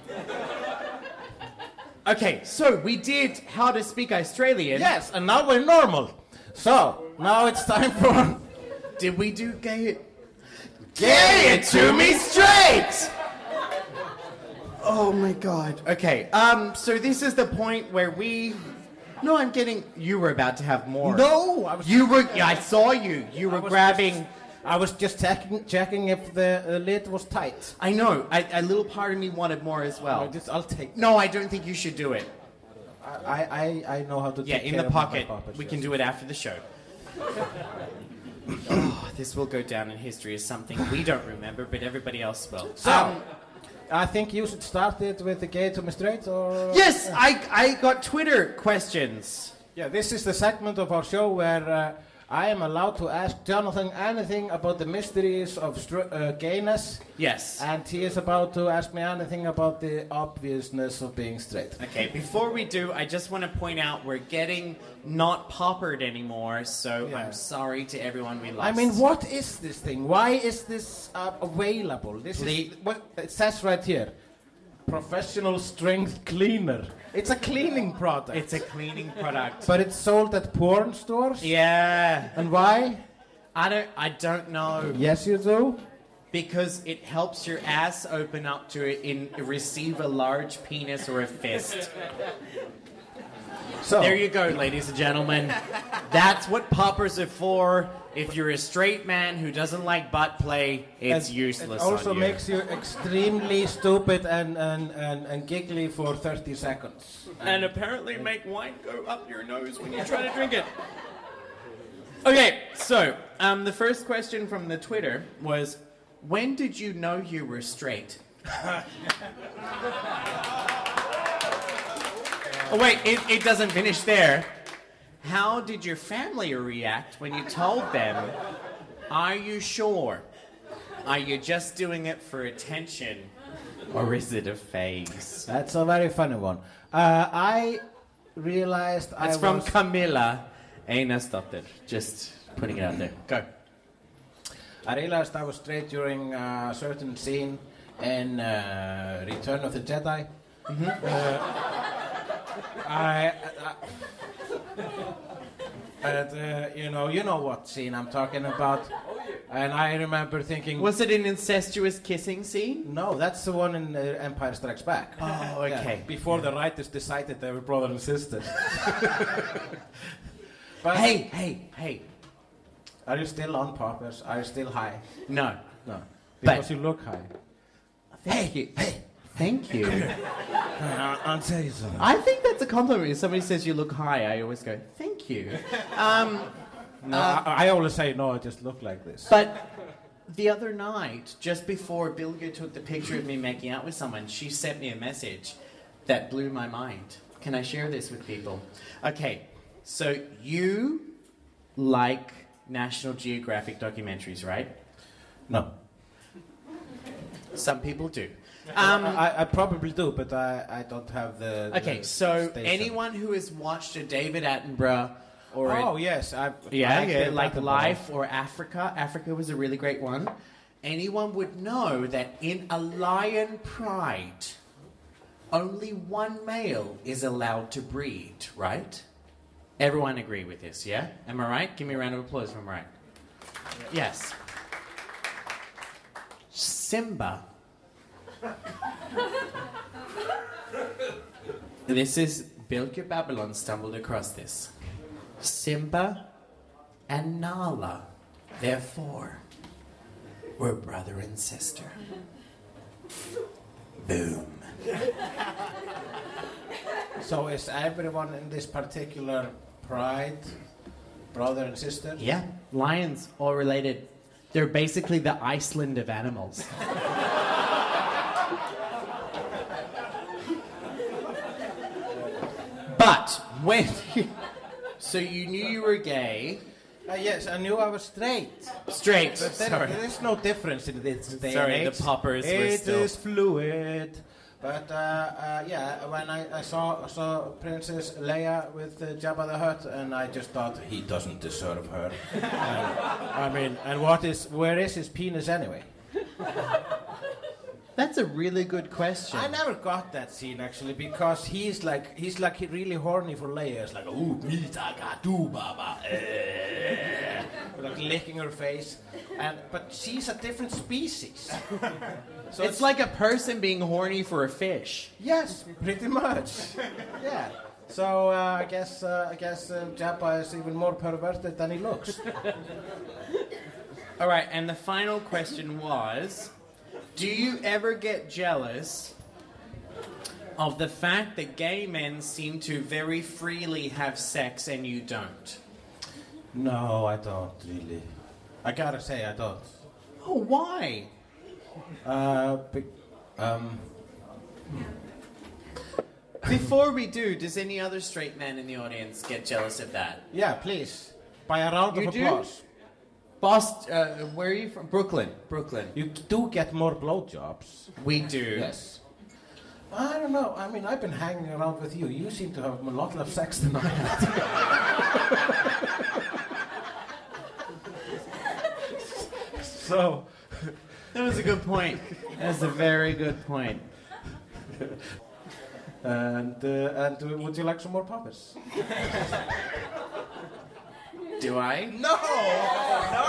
Okay, so we did How to Speak Australian.
Yes, and now we're normal. So now it's time for.
Did we do gay it? Gay it to me straight! Oh my god. Okay, um, so this is the point where we. No, I'm getting. You were about to have more.
No, I was.
You were. Yeah, I saw you. You were grabbing.
I was just checking, checking if the uh, lid was tight.
I know. I, a little part of me wanted more as well.
just, I'll take.
No, I don't think you should do it.
I, I, I know how to.
Yeah, in the pocket.
puppets,
We
yes.
can do it after the show. oh, this will go down in history as something we don't remember, but everybody else will.
So,
Um,
I think you should start it with the gay to me straight, or
yes, I, I got Twitter questions.
Yeah, this is the segment of our show where uh, I am allowed to ask Jonathan anything about the mysteries of str- uh, gayness,
Yes.
and he is about to ask me anything about the obviousness of being straight.
Okay, before we do, I just want to point out we're getting not poppered anymore, so
Yeah.
I'm sorry to everyone we lost.
I mean, what is this thing? Why is this uh, available? This is what it says right here: professional strength cleaner. It's a cleaning product,
It's a cleaning product.
but it's sold at porn stores.
yeah.
And why?
I don't I don't know.
Yes, you do.
Because it helps your ass open up to it in receive a large penis or a fist.
So
There you go, ladies and gentlemen. That's what poppers are for. If you're a straight man who doesn't like butt play, it's
And
useless.
It also
on you.
makes you extremely stupid and, and, and, and giggly for 30 seconds.
and apparently make wine go up your nose when you try to drink it. Okay, so um, the first question from the Twitter was, when did you know you were straight? oh wait, it, it doesn't finish there. How did your family react when you told them? Are you sure? Are you just doing it for attention? Or is it a phase?
That's a very funny one. Uh, I realized I
That's from
was...
Camilla Einarsdottir. Just putting it out there. Go.
I realized I was straight during a certain scene in uh, Return of the Jedi. Uh, I, I, uh, you know, you know what scene I'm talking about. And I remember thinking,
Was it an incestuous kissing scene?
no, that's the one in uh, Empire Strikes Back.
Oh, okay.
before the writers decided they were brother and sister. but
Hey, hey, hey.
are you still on poppers? Are you still high?
No.
No,
But-
because you look high.
Hey, hey. Thank you.
I'll, I'll tell you something.
I think that's a compliment. If somebody says you look high, I always go, thank you. Um,
No, I, I always say no. I just look like this.
but the other night, just before Bilga took the picture of me making out with someone, she sent me a message that blew my mind. Can I share this with people? Okay, so you like National Geographic documentaries, right?
no,
Some people do. Um,
I, I probably do, but I, I don't have the.
okay,
the
so
station.
anyone who has watched a David Attenborough or a
Oh yes, I.
Yeah,
I
yeah, like Life or Africa. Africa was a really great one. Anyone would know that in a lion pride, only one male is allowed to breed, right? Everyone agree with this, yeah? Am I right? Give me a round of applause if I'm right. Yes. Simba. This is Bilge Babylon stumbled across this. Simba and Nala, therefore, were brother and sister. Boom.
So is everyone in this particular pride brother and sister?
Yeah, lions, all related. They're basically the Iceland of animals. but when you, so you knew you were gay,
Uh, yes, I knew I was straight.
straight.
But there,
Sorry.
there is no difference in this day
Sorry,
and
the poppers were still-
is fluid. But uh, uh, yeah, when I, I saw saw Princess Leia with uh, Jabba the Hutt, and I just thought he doesn't deserve her. I mean, and what is where is his penis anyway?
That's a really good question.
I never got that scene actually because he's like he's like really horny for Leia. It's like ooh mita gadu baba, eh," like licking her face, and but she's a different species. so
it's like a person being horny for a fish.
yes, pretty much. yeah. So uh, I guess uh, I guess uh, Jabba is even more perverted than he looks.
All right, and the final question was Do you ever get jealous of the fact that gay men seem to very freely have sex and you don't?
no, I don't really. I gotta say I don't.
Oh, why?
Uh, be, um,
Before we do, does any other straight man in the audience get jealous of that?
yeah, please, by a round
You
of applause.
Boston, uh, where are you from? Brooklyn. Brooklyn.
You do get more blowjobs.
We do.
Yes. I don't know. I mean, I've been hanging around with you. You seem to have a lot less sex than I have. so,
That was a good point. That's a very good point.
and uh, and uh, would you like some more puppets?
Do I?
No, no,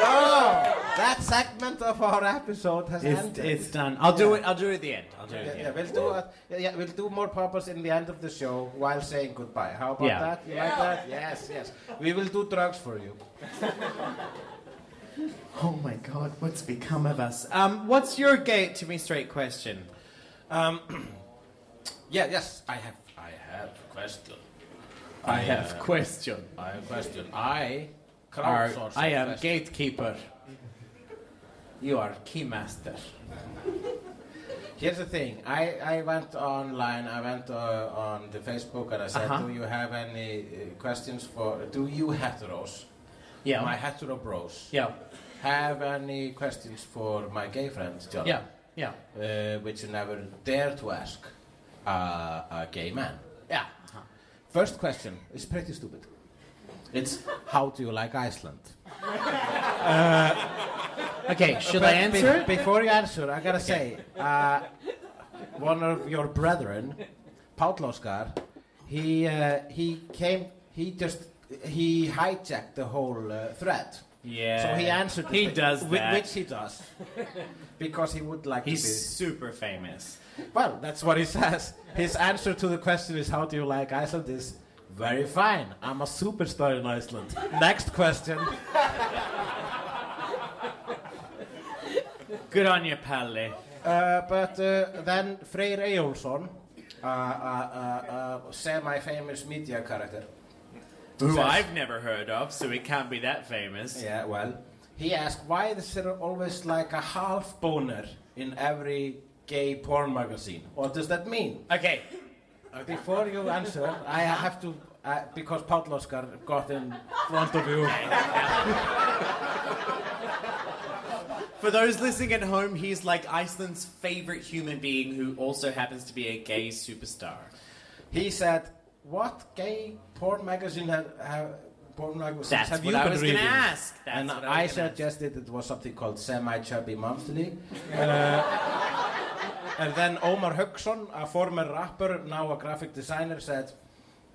no. That segment of our episode has
It's,
ended.
it's done. I'll do it. I'll do it at the end. I'll do it
Yeah,
at the
yeah, we'll do it. Yeah, yeah, we'll do more puppets in the end of the show while saying goodbye. How about
Yeah.
that? You like that? Yes, yes. We will do drugs for you.
Oh my God, what's become of us? Um, what's your gate to me straight question?
Um, yeah, yes, I have. I have a question.
I have
uh,
question.
I have a question. I
I am
question.
gatekeeper. You are keymaster.
Here's the thing. I, I went online. I went uh, on the Facebook and I said,
Uh-huh.
"Do you have any uh, questions for? Do you heteros,
Yeah.
my hetero bros,
yeah.
have any questions for my gay friend John?
Yeah. Yeah.
Uh, which you never dare to ask uh, a gay man.
Yeah.
First question is pretty stupid. It's how do you like Iceland?
Okay, should I answer it?
Before you answer, I gotta say, uh, one of your brethren, Páll Óskar, he uh, he came, he just he hijacked the whole uh, thread.
Yeah.
So he answered.
He does that.
which he does, because he would like
He's
to
super famous.
Well, that's what he says. His answer to the question is, "How do you like Iceland?" Is very fine. I'm a superstar in Iceland. Next question.
Good on you, Palle.
Uh, but uh, then Freyr Eyjolfsson, uh, uh, uh, uh, semi-famous media character.
Who
Says-
I've never heard of, so he can't be that famous.
Yeah, well, he asked why is there always like a half boner in every gay porn magazine? What does that mean?
Okay,
Before you answer, I have to, uh, because Páll Óskar got in front of you.
For those listening at home, he's like Iceland's favorite human being who also happens to be a gay superstar.
He said, what gay porn magazine have, have porn
That's
have
what
you
I
been
was
reading?
gonna ask. That's
and
what I
I,
was gonna ask.
suggested it was something called Semi-Chubby Monthly. uh, and then Omar Hugson, a former rapper, now a graphic designer, said,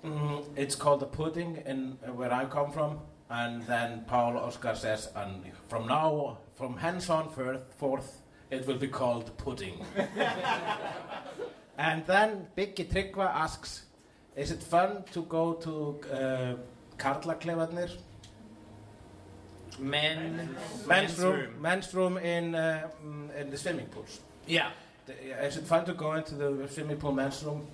mm, it's called the pudding in uh, where I come from. And then Páll Óskar says, and from now, from hence on forth, forth it will be called pudding. and then Biggie Tryggva asks, is it fun to go to uh, Karlaklefarnir?
Men,
Men's room, men's room in uh, in the swimming pools.
Yeah.
The- Is it fun to go into the swimming pool men's room?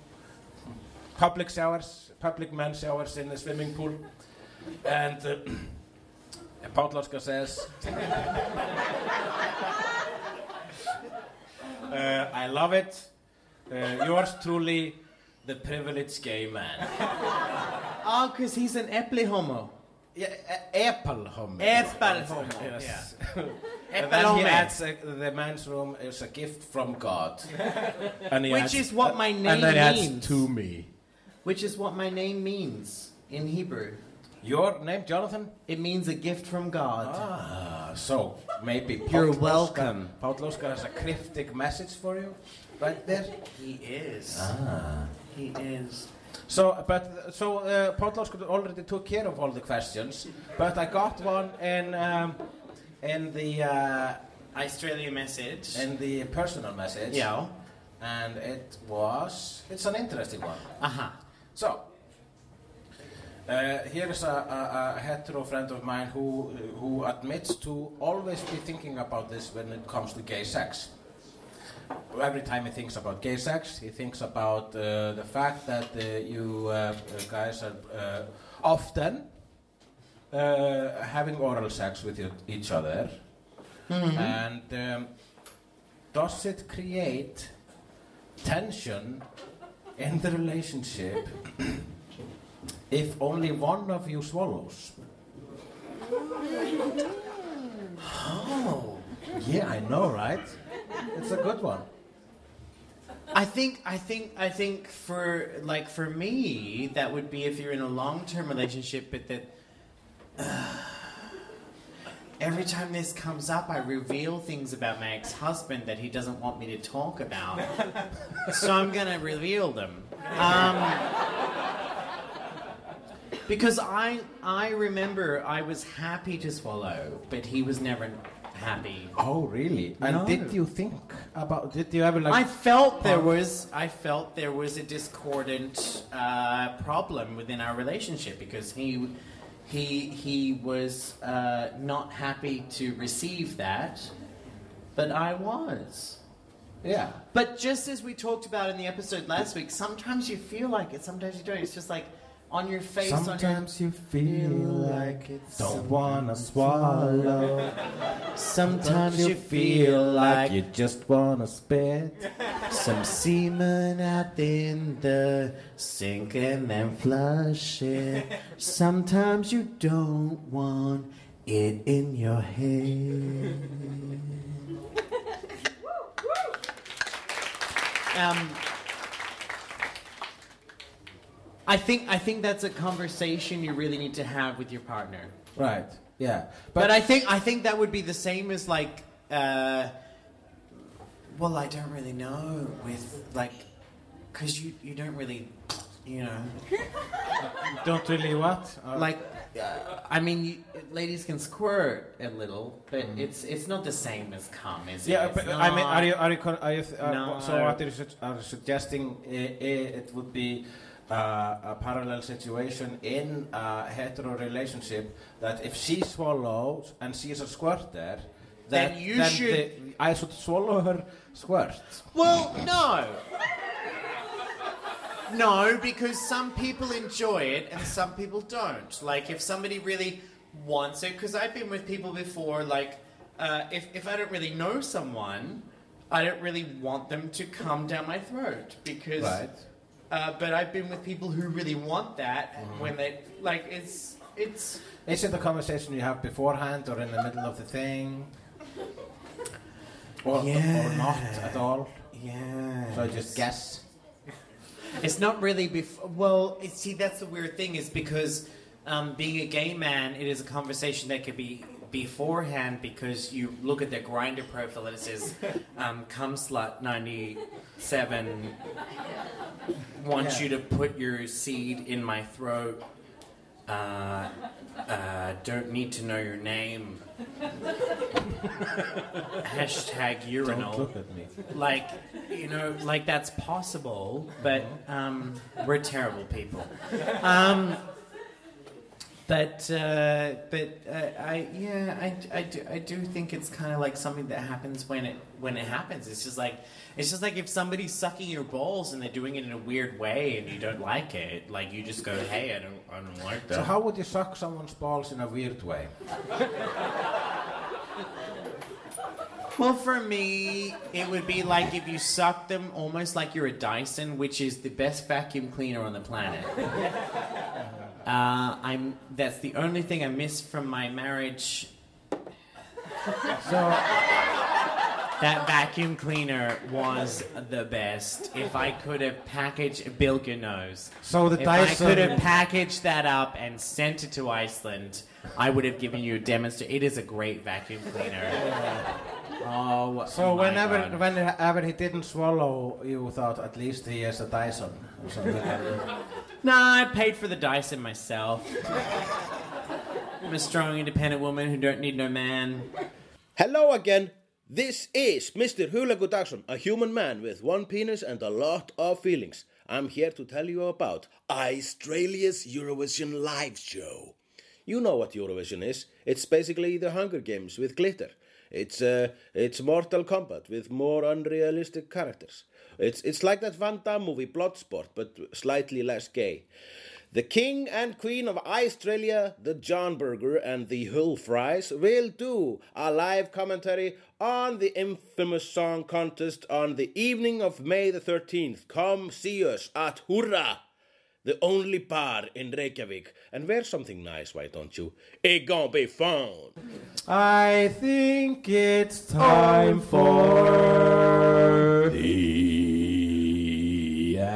Public showers, public men's showers in the swimming pool, and uh, Páll says, uh, "I love it. Uh, yours truly, the privileged gay man."
Oh, because he's an eple homo.
Yeah, e- Apple home.
Apple homo,
Yes.
yeah.
and
Apple
then he adds uh, the man's room is a gift from God. and he
Which
adds-
is what my
and
name
then he adds
means.
to me.
Which is what my name means in Hebrew.
Your name, Jonathan?
It means a gift from God.
Ah, so maybe
You're
Óskar-
welcome.
Páll Óskar has a cryptic message for you, right there.
He is.
Ah.
He is.
So, but so uh, already took care of all the questions, but I got one in um, in the uh,
Australian message.
in the personal message.
yeah.
and it was it's an interesting one.
Uh-huh.
So, uh, here is a, a, a hetero friend of mine who who admits to always be thinking about this when it comes to gay sex. Every time he thinks about gay sex, he thinks about uh, the fact that uh, you uh, guys are uh, often uh, having oral sex with each other, and um, does it create tension in the relationship if only one of you swallows. Oh, yeah, I know, right? It's a good one.
I think I think I think for like for me that would be if you're in a long-term relationship but that uh, every time this comes up I reveal things about my ex-husband that he doesn't want me to talk about. so I'm to reveal them. Um, because I I remember I was happy to swallow but he was never happy.
Oh, really? And
No.
did you think about? Did you ever like?
I felt there was I felt there was a discordant uh, problem within our relationship because he he he was uh, not happy to receive that, but I was.
yeah.
But just as we talked about in the episode last week, sometimes you feel like it, sometimes you don't. It's just like on your face.
Sometimes you feel like
it's
don't wanna swallow.
Sometimes you feel like
you just wanna spit.
Some semen out in the sink and then flush it. Sometimes you don't want it in your head. Um, I think I think that's a conversation you really need to have with your partner.
Right. Yeah.
But, I think I think that would be the same as like, uh, well, I don't really know with like, cause you you don't really, you know,
don't really what? Uh,
like, uh, I mean, you, ladies can squirt a little, but it's it's not the same as cum, is it?
Yeah,
It's
but I mean,
not-
are you are you are you th- uh,
No.
so what are you are you suggesting? i i it would be a parallel situation in a hetero relationship that if she swallows and she is a squirter,
then you
then
should.
the- I should swallow her squirt.
Well, no. No, because some people enjoy it and some people don't. Like, if somebody really wants it, because I've been with people before, like, uh, if, if I don't really know someone, I don't really want them to come down my throat. Because.
Right.
Uh, but I've been with people who really want that and when they. Like, it's. It's.
Is it a conversation you have beforehand or in the middle of the thing? Or, or not at all?
Yeah.
So I just guess.
It's not really before. Well, see, that's the weird thing is because um, being a gay man, it is a conversation that could be beforehand because you look at their grinder profile and it says, um, "Cum slut ninety seven wants
Yeah.
you to put your seed in my throat." Uh, uh, don't need to know your name. Hashtag urinal
Don't look at me.
like you know like that's possible but um, we're terrible people um, but uh, but uh, I yeah I, I, do, I do think it's kind of like something that happens when it when it happens it's just like it's just like if somebody's sucking your balls and they're doing it in a weird way and you don't like it like you just go hey I don't I don't like that
So how would you suck someone's balls in a weird way?
Well, for me, it would be like if you suck them almost like you're a Dyson, which is the best vacuum cleaner on the planet. Uh, I'm. That's the only thing I miss from my marriage.
So
That vacuum cleaner was the best. If I could have packaged Bill knows.
So the
if I could have packaged that up and sent it to Iceland, I would have given you a demonstration. It is a great vacuum cleaner. Oh,
So whenever
God.
whenever he didn't swallow, you thought at least he has a Dyson or something.
Nah, I paid for the Dyson myself. I'm a strong, independent woman who don't need no man.
Hello again. This is Mr. Hugleikur Dagsson, a human man with one penis and a lot of feelings. I'm here to tell you about Australia's Eurovision live show. You know what Eurovision is. It's basically the Hunger Games with glitter. It's uh, it's Mortal Kombat with more unrealistic characters. It's it's like that Van Damme movie Bloodsport, but slightly less gay. The King and Queen of Australia, the John Burger and the Hull Fries will do a live commentary on the infamous song contest on the evening of May the 13th. Come see us at Hurra, the only bar in Reykjavik. And wear something nice, why don't you? It gonna be fun.
I think it's time for the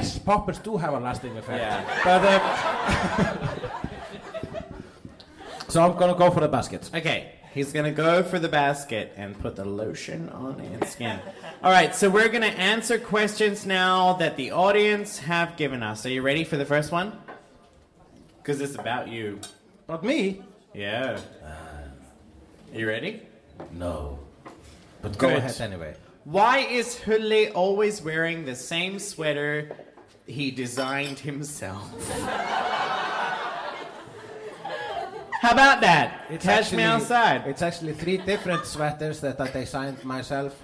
Well, I guess poppers do have a lasting effect.
Yeah.
But, uh, so I'm gonna go for the basket.
Okay, he's gonna go for the basket and put the lotion on its skin. All right, so we're gonna answer questions now that the audience have given us. Are you ready for the first one? Because it's about you.
But me?
Yeah. Are You ready?
No. But go
Good.
ahead anyway.
Why is Hulle always wearing the same sweater he designed himself? How about that? Catch me outside.
It's actually three different sweaters that I designed myself,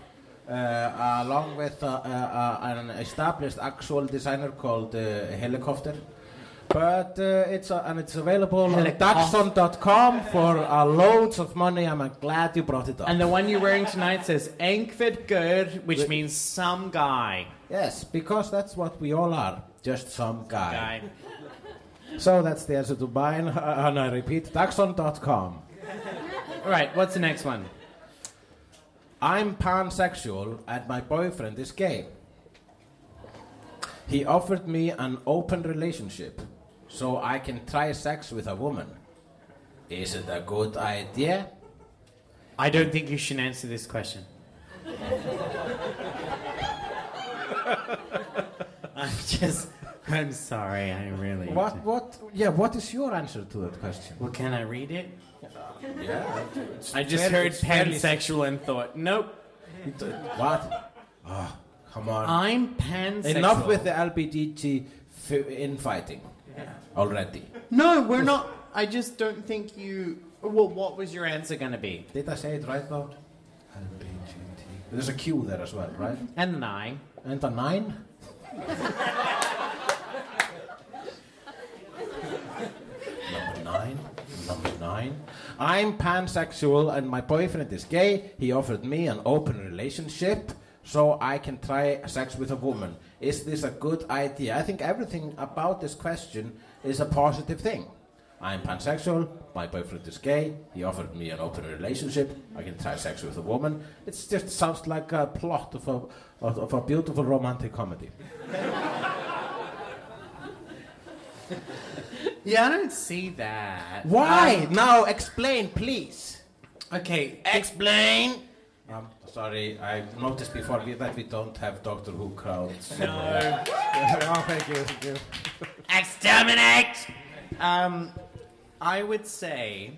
uh, along with uh, uh, uh, an established actual designer called uh, Helicopter. But uh, it's uh, and it's available on. Dagsson.com for uh, loads of money. I'm glad you brought it up.
And the one you're wearing tonight says Einhver gaur, which means some guy.
yes, because that's what we all are, just some guy.
Guy.
So that's the answer to mine, and I repeat, Dagsson.com.
All right, what's the next one?
I'm pansexual and my boyfriend is gay. He offered me an open relationship so I can try sex with a woman. Is it a good idea?
I don't think you should answer this question. I'm just. I'm sorry. I really.
What, what, yeah, what is your answer to that question?
Well, can I read it?
Yeah.
I just heard pansexual and thought, nope.
What? Oh, come on.
I'm pansexual.
Enough with the LGBT f- infighting already.
No, we're not. I just don't think you. Well, what was your answer going to be?
Did I say it right now? LGBT. There's a Q there as well, right?
And an I.
And a nine? Number nine. Number nine. I'm pansexual and my boyfriend is gay. He offered me an open relationship so I can try sex with a woman. Is this a good idea? I think everything about this question is a positive thing. I'm pansexual, my boyfriend is gay, he offered me an open relationship, I can try sex with a woman. It just sounds like a plot of a, of, of a beautiful romantic comedy.
Yeah, I don't see that.
Why? now explain, please.
Um, okay.
Explain. Um, sorry, I noticed before we, that we don't have Doctor Who crowds.
No.
oh, thank you, thank you.
Exterminate! Um, I would say.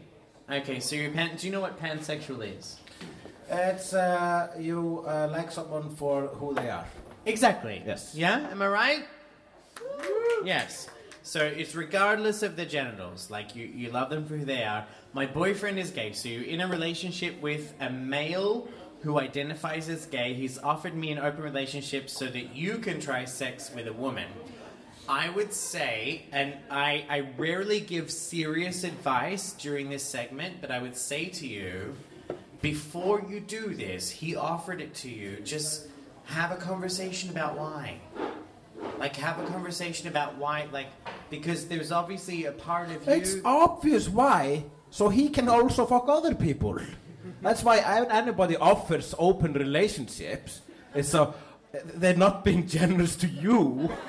Okay, so you're pan. Do you know what pansexual is?
It's uh, you uh, like someone for who they are.
Exactly.
Yes.
Yeah, am I right? Yes. So it's regardless of the genitals. Like you, you love them for who they are. My boyfriend is gay, so you're in a relationship with a male who identifies as gay. He's offered me an open relationship so that you can try sex with a woman. I would say, and I, I rarely give serious advice during this segment, but I would say to you, before you do this, he offered it to you. Just have a conversation about why. Like, have a conversation about why, like, because there's obviously a part of you.
It's obvious why, so he can also fuck other people. That's why anybody offers open relationships, it's so they're not being generous to you.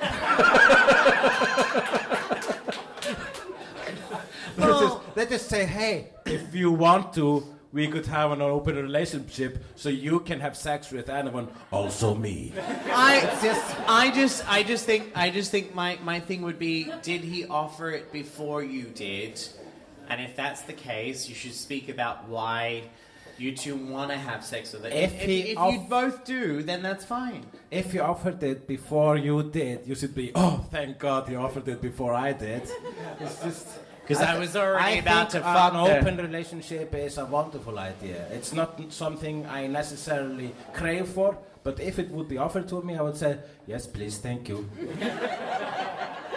they, just, they just say, hey, if you want to, we could have an open relationship so you can have sex with anyone, also me.
I just, I just, I just think, I just think my, my thing would be, did he offer it before you did? And if that's the case, you should speak about why you two want to have sex with it.
If
if,
he
if
off-
you both do, then that's fine.
If you offered it before you did, you should be, oh, thank God he offered it before I did. It's just.
Because I, was already
I
about to
think
fuck
an
the-
open relationship is a wonderful idea. It's not something I necessarily crave for, but if it would be offered to me, I would say, yes, please, thank you.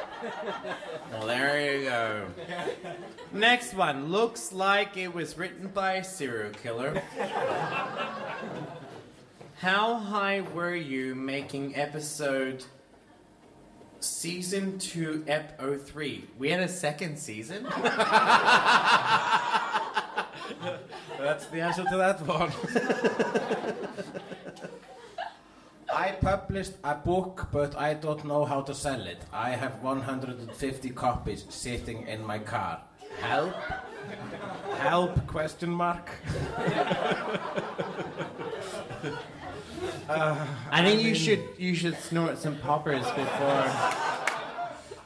Well, there you go. Next one looks like it was written by a serial killer. How high were you making episode season 2 ep 03? We had a second season?
That's the answer to that one. I published a book, but I don't know how to sell it. I have 150 copies sitting in my car. Help? Help? Question mark.
I think you should you should snort some poppers before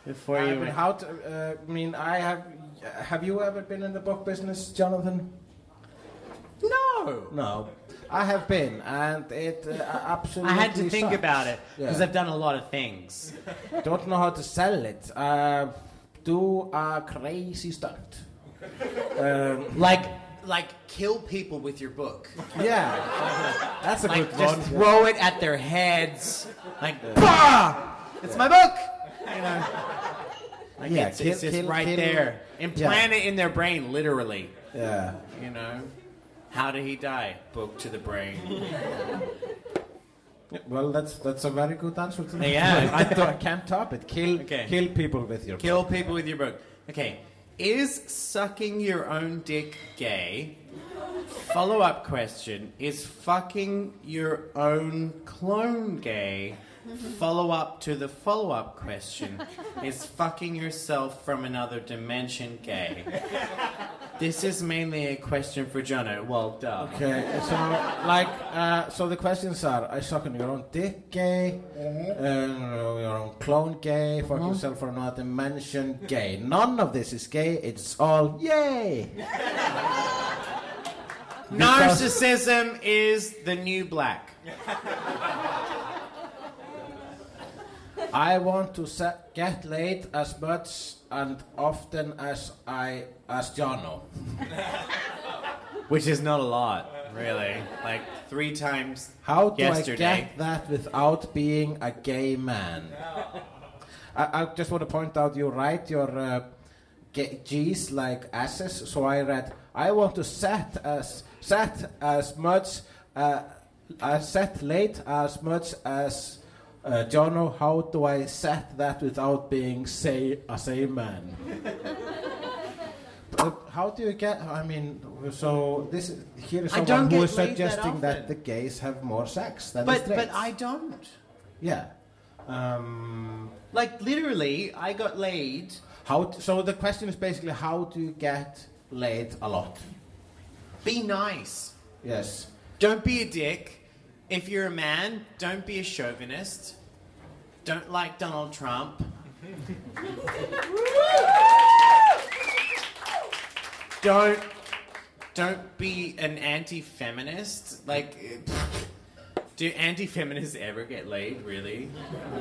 before
I
you
mean, how to, uh, I mean, I have. Have you ever been in the book business, Jonathan?
No.
No, I have been, and it uh,
I had to think
sucks.
about it because
Yeah.
I've done a lot of things.
Don't know how to sell it. Uh, do a crazy stunt. Um,
Like like kill people with your book.
yeah, that's a
Like
good
just
one.
throw it at their heads. Like bah! It's my book. You know. Like
Yeah,
it's,
kill-
it's just
kill-
right
kill-
there. Implant it in their brain, literally.
Yeah.
You know. How did he die? Book to the brain.
Well, that's that's a very good answer to that.
Yeah.
I, don't- I can't top it. Kill
Okay.
kill people with your
Kill people with your book. Okay. Is sucking your own dick gay? Follow up question Is fucking your own clone gay? Follow up to the follow up question Is fucking yourself from another dimension gay? This is mainly a question for Jono. Well, duh.
Okay, so like, uh, so the questions are: Are you sucking your own dick, gay? Uh, your own clone, gay? Fuck yourself for another dimension, gay? None of this is gay. It's all yay.
Narcissism is the new black.
I want to get laid as much and often as I as Jono.
Which is not a lot, really. Like three times
How do I
yesterday.
get that without being a gay man? I, I just want to point out you write your uh, G's like S's, so I read I want to set as set as much uh, uh, set late as much as uh, Jono. How do I set that without being say a same man? How do you get? I mean, so this is- here is someone who is
laid that
suggesting that, the gays have more sex than the
But
straights.
but I don't.
yeah. Um,
Like literally, I got laid.
how? T- so the question is basically how do you get laid a lot?
Be nice.
Yes.
Don't be a dick. If you're a man, don't be a chauvinist. Don't like Donald Trump. don't don't be an anti-feminist. Like, do anti-feminists ever get laid? Really?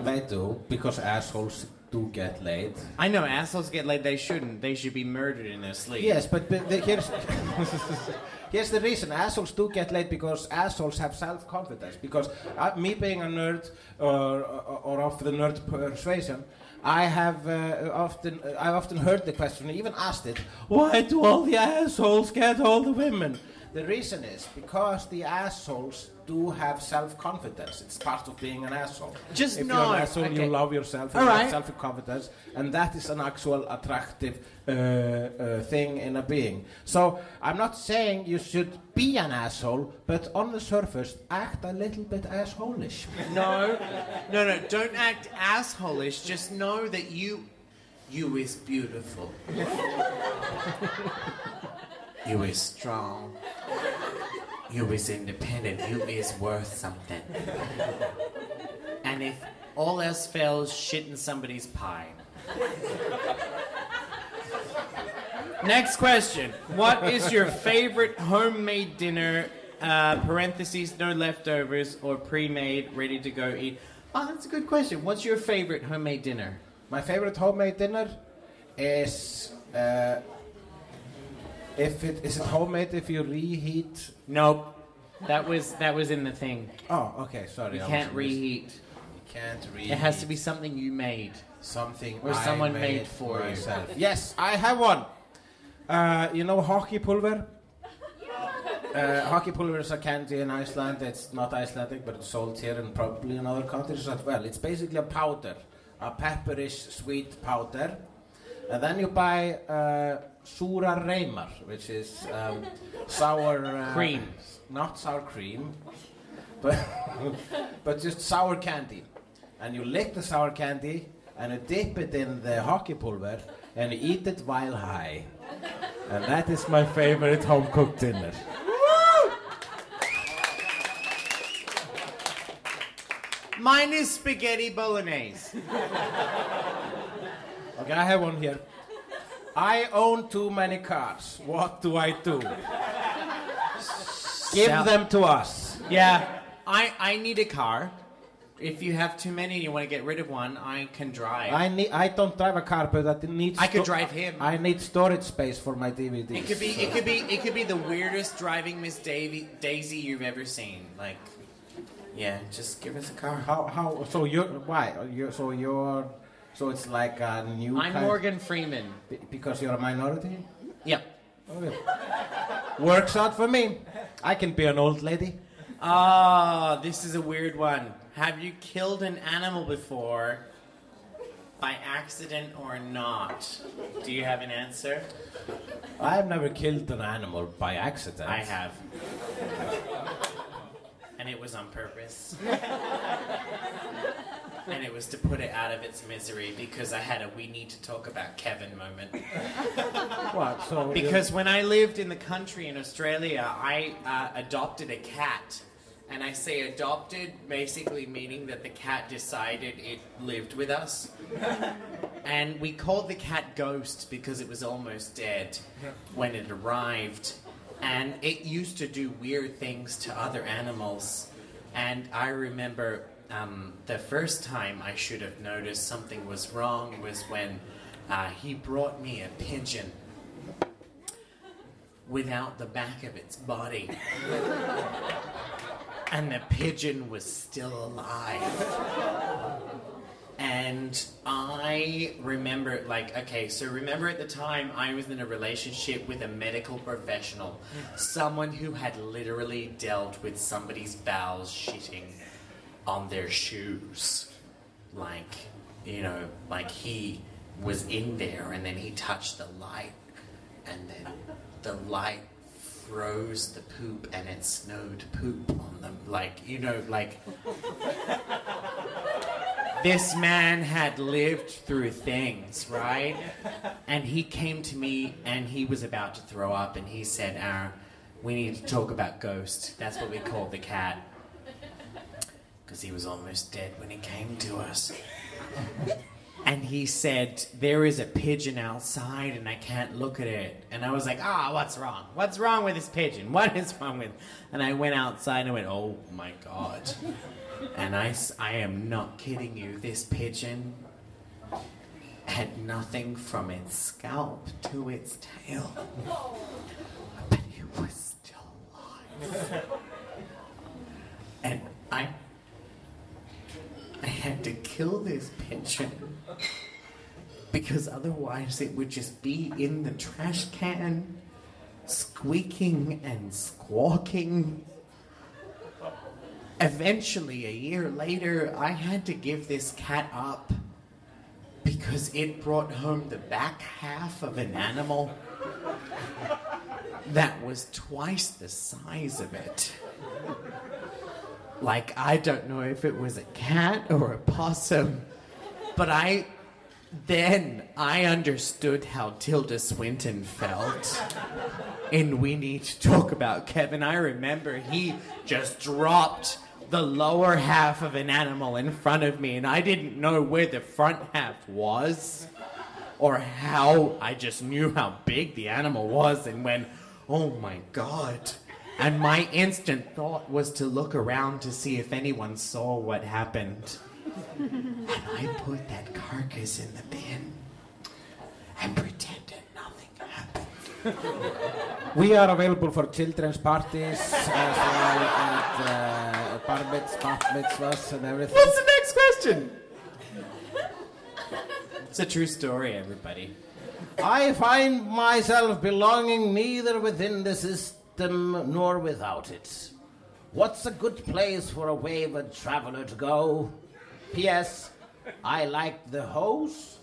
They do because assholes do get laid.
I know assholes get laid. They shouldn't. They should be murdered in their sleep.
Yes, but, but the, here's here's the reason assholes do get laid because assholes have self confidence. Because uh, me being a nerd or, or, or of the nerd persuasion, I have uh, often I often heard the question, even asked it. Why do all the assholes get all the women? The reason is because the assholes do have self confidence. It's part of being an asshole.
Just
if
no,
you're an asshole,
okay.
you love yourself.
All
you have
right.
self confidence, and that is an actual attractive uh, uh, thing in a being. So I'm not saying you should be an asshole, but on the surface, act a little bit assholish.
No, no, no. Don't act assholish. Just know that you, you is beautiful. you is strong. You is independent. You is worth something. And if all else fails, shit in somebody's pie. Next question. What is your favorite homemade dinner? Uh, parentheses, no leftovers, or pre-made, ready to go eat. Oh, that's a good question. What's your favorite homemade dinner?
My favorite homemade dinner is uh, if it is it homemade if you reheat.
Nope. That was that was in the thing.
Oh, okay, sorry.
You
I
can't
was-
reheat.
You can't reheat.
It has to be something you made.
something
Or
I
someone
made,
made for you.
myself. Yes, I have one. Uh, you know hockey pulver? Uh, hockey pulver is a candy in Iceland. It's not Icelandic, but it's sold here and probably in other countries as well. It's basically a powder, a pepperish sweet powder. And then you buy uh, Sura Reimar, which is um, sour uh,
Cream.
not sour cream, but but just sour candy. And you lick the sour candy and you dip it in the hockey pulver and you eat it while high. And that is my favorite home cooked dinner.
Mine is spaghetti bolognese.
Okay, I have one here. I own too many cars. What do I do? Give
Sell-
them to us.
Yeah, I I need a car. If you have too many and you want to get rid of one, I can drive.
I need. I don't drive a car, but I need.
I could
sto-
drive him.
I need storage space for my DVDs.
It could be it could be it could be the weirdest driving Miss Davy, Daisy you've ever seen. Like, yeah, just give us a car.
How how so you're why you so you're so it's like a new
I'm
kind
Morgan Freeman.
Be- because you're a minority.
Yep.
Okay. Works out for me. I can be an old lady.
Ah, this is a weird one. Have you killed an animal before? By accident or not? Do you have an answer?
I have never killed an animal by accident.
I have. And it was on purpose. and it was to put it out of its misery because I had a we need to talk about Kevin moment.
What? So
Because when I lived in the country in Australia, I uh, adopted a cat. And I say adopted, basically meaning that the cat decided it lived with us. And we called the cat Ghost because it was almost dead when it arrived. And it used to do weird things to other animals. And I remember um, the first time I should have noticed something was wrong was when uh, he brought me a pigeon without the back of its body. and the pigeon was still alive. And I remember, like, okay, so remember at the time I was in a relationship with a medical professional, someone who had literally dealt with somebody's bowels shitting on their shoes. Like, you know, like he was in there and then he touched the light and then the light froze the poop and it snowed poop on them. Like, you know, like. this man had lived through things, right? And he came to me and he was about to throw up and he said, Aaron, we need to talk about ghosts. That's what we called the cat. Because he was almost dead when he came to us. And he said, There is a pigeon outside and I can't look at it. And I was like, Ah, what's wrong? What's wrong with this pigeon? What is wrong with And I went outside and I went, Oh my God. And I, I am not kidding you. This pigeon had nothing from its scalp to its tail. But it was still alive. And I I had to kill this pigeon because otherwise it would just be in the trash can, squeaking and squawking. Eventually, a year later, I had to give this cat up because it brought home the back half of an animal that was twice the size of it. Like, I don't know if it was a cat or a possum, but I. Then I understood how Tilda Swinton felt. And we need to talk about Kevin. I remember he just dropped the lower half of an animal in front of me, and I didn't know where the front half was or how I just knew how big the animal was and went, oh my god. And my instant thought was to look around to see if anyone saw what happened. and I put that carcass in the bin and pretended nothing happened.
we are available for children's parties as well and uh, bar mitzvahs, and everything.
What's the next question? It's a true story, everybody.
I find myself belonging neither within the system nor without it. What's a good place for a wayward traveler to go? P.S. I like the hose.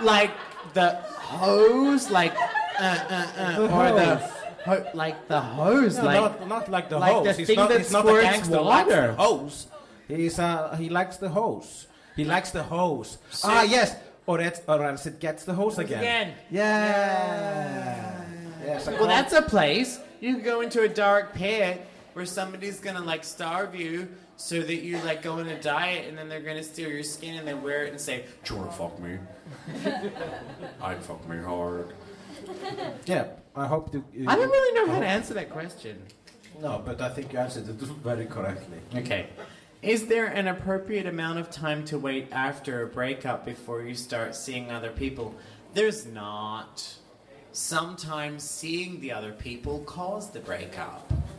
Like the hose, like uh, uh, uh, or the ho- like the hose,
No,
like
not, not like the
like
hose.
the
he's
thing
not,
that
he's not a
squirts
gangster. Likes the hose. He's uh, he likes the hose. He likes the hose. ah, yes. Or, it, or else it gets the hose again.
again.
Yeah. Yes. I
Well,
call-
that's a place. You can go into a dark pit where somebody's gonna like starve you so that you like go on a diet and then they're gonna steal your skin and then wear it and say, Do you wanna fuck me? I'd fuck me hard.
Yeah. I hope you. Uh, you
I don't really know how to answer that question.
No, but I think you answered it very correctly.
Okay. Is there an appropriate amount of time to wait after a breakup before you start seeing other people? There's not. Sometimes seeing the other people caused the breakup.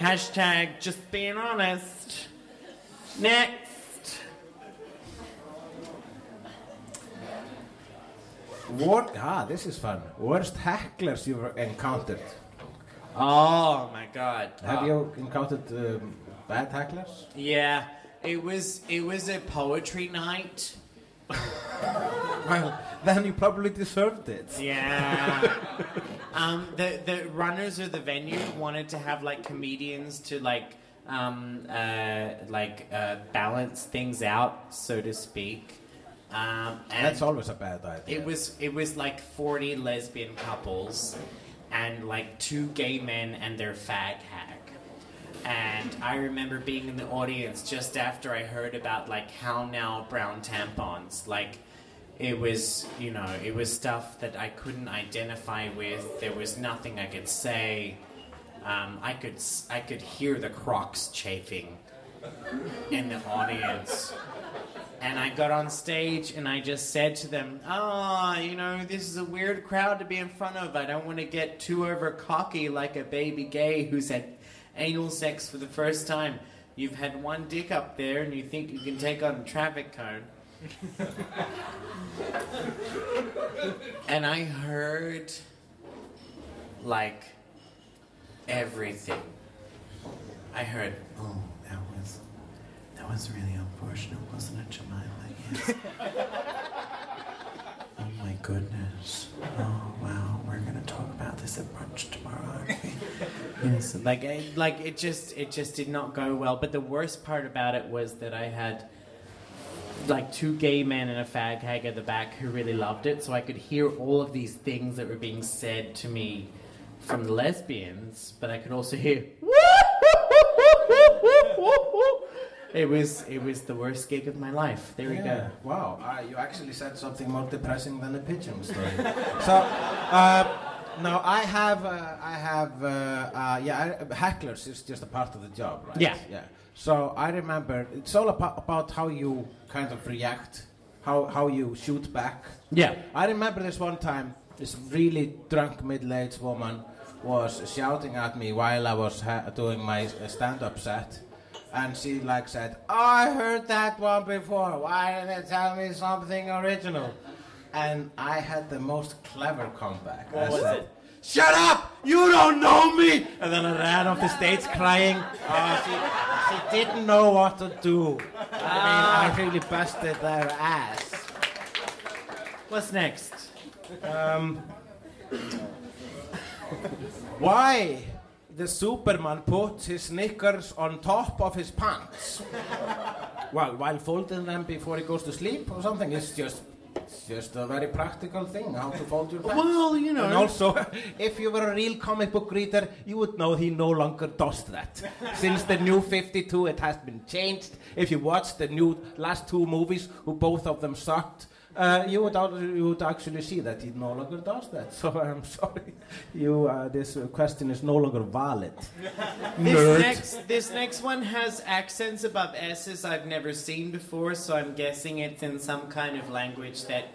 Hashtag just being honest. Next.
What? Ah, this is fun. Worst hecklers you've encountered.
Oh my god.
Have
Uh,
you encountered um, bad hecklers?
Yeah, it was it was a poetry night,
well, then you probably deserved it.
Yeah. um, the the runners of the venue wanted to have like comedians to like um, uh, like uh, balance things out, so to speak. Um, and
That's always a bad idea.
It was it was like forty lesbian couples, and like two gay men and their fag hag. And I remember being in the audience just after I heard about like how now brown tampons. Like it was, you know, it was stuff that I couldn't identify with. There was nothing I could say. Um, I could I could hear the crocs chafing in the audience. And I got on stage and I just said to them, Ah, you know, this is a weird crowd to be in front of. I don't want to get too over cocky like a baby gay who's had anal sex for the first time. You've had one dick up there and you think you can take on a traffic cone. and I heard like everything. I heard, oh, that was really unfortunate, wasn't it, Jemima? Yes. oh my goodness. Oh wow, we're gonna talk about this at brunch tomorrow. yes. Like, I, like it just it just did not go well. But the worst part about it was that I had like two gay men and a fag hag at the back who really loved it, so I could hear all of these things that were being said to me from the lesbians, but I could also hear it was it was the worst gig of my life. There we go.
Wow, uh, you actually said something more depressing than a pigeon story. so, uh, now I have, uh, I have, uh, uh, yeah, I, hecklers is just a part of the job, right?
Yeah.
Yeah. So I remember it's all about, about how you kind of react, how how you shoot back.
Yeah.
I remember this one time, this really drunk middle-aged woman was shouting at me while I was ha- doing my uh, stand-up set. And she like said, oh, I heard that one before. Why didn't they tell me something original? And I had the most clever comeback. I
was
said,
it?
Shut up! You don't know me! And then I ran off the stage crying. Oh, she, she didn't know what to do. I mean, I really busted their ass.
What's next?
Um, why the Superman put his knickers on top of his pants? well, while folding them before he goes to sleep or something. It's just, it's just a very practical thing how to fold your pants.
Well, you know.
And also, if you were a real comic book reader, you would know he no longer does that. Since the new 52, it has been changed. If you watch the new last two movies, who both of them sucked, uh, you, would, you would actually see that he no longer does that. So I'm sorry, you, uh, this uh, question is no longer valid.
This next, this next one has accents above S's I've never seen before, so I'm guessing it's in some kind of language that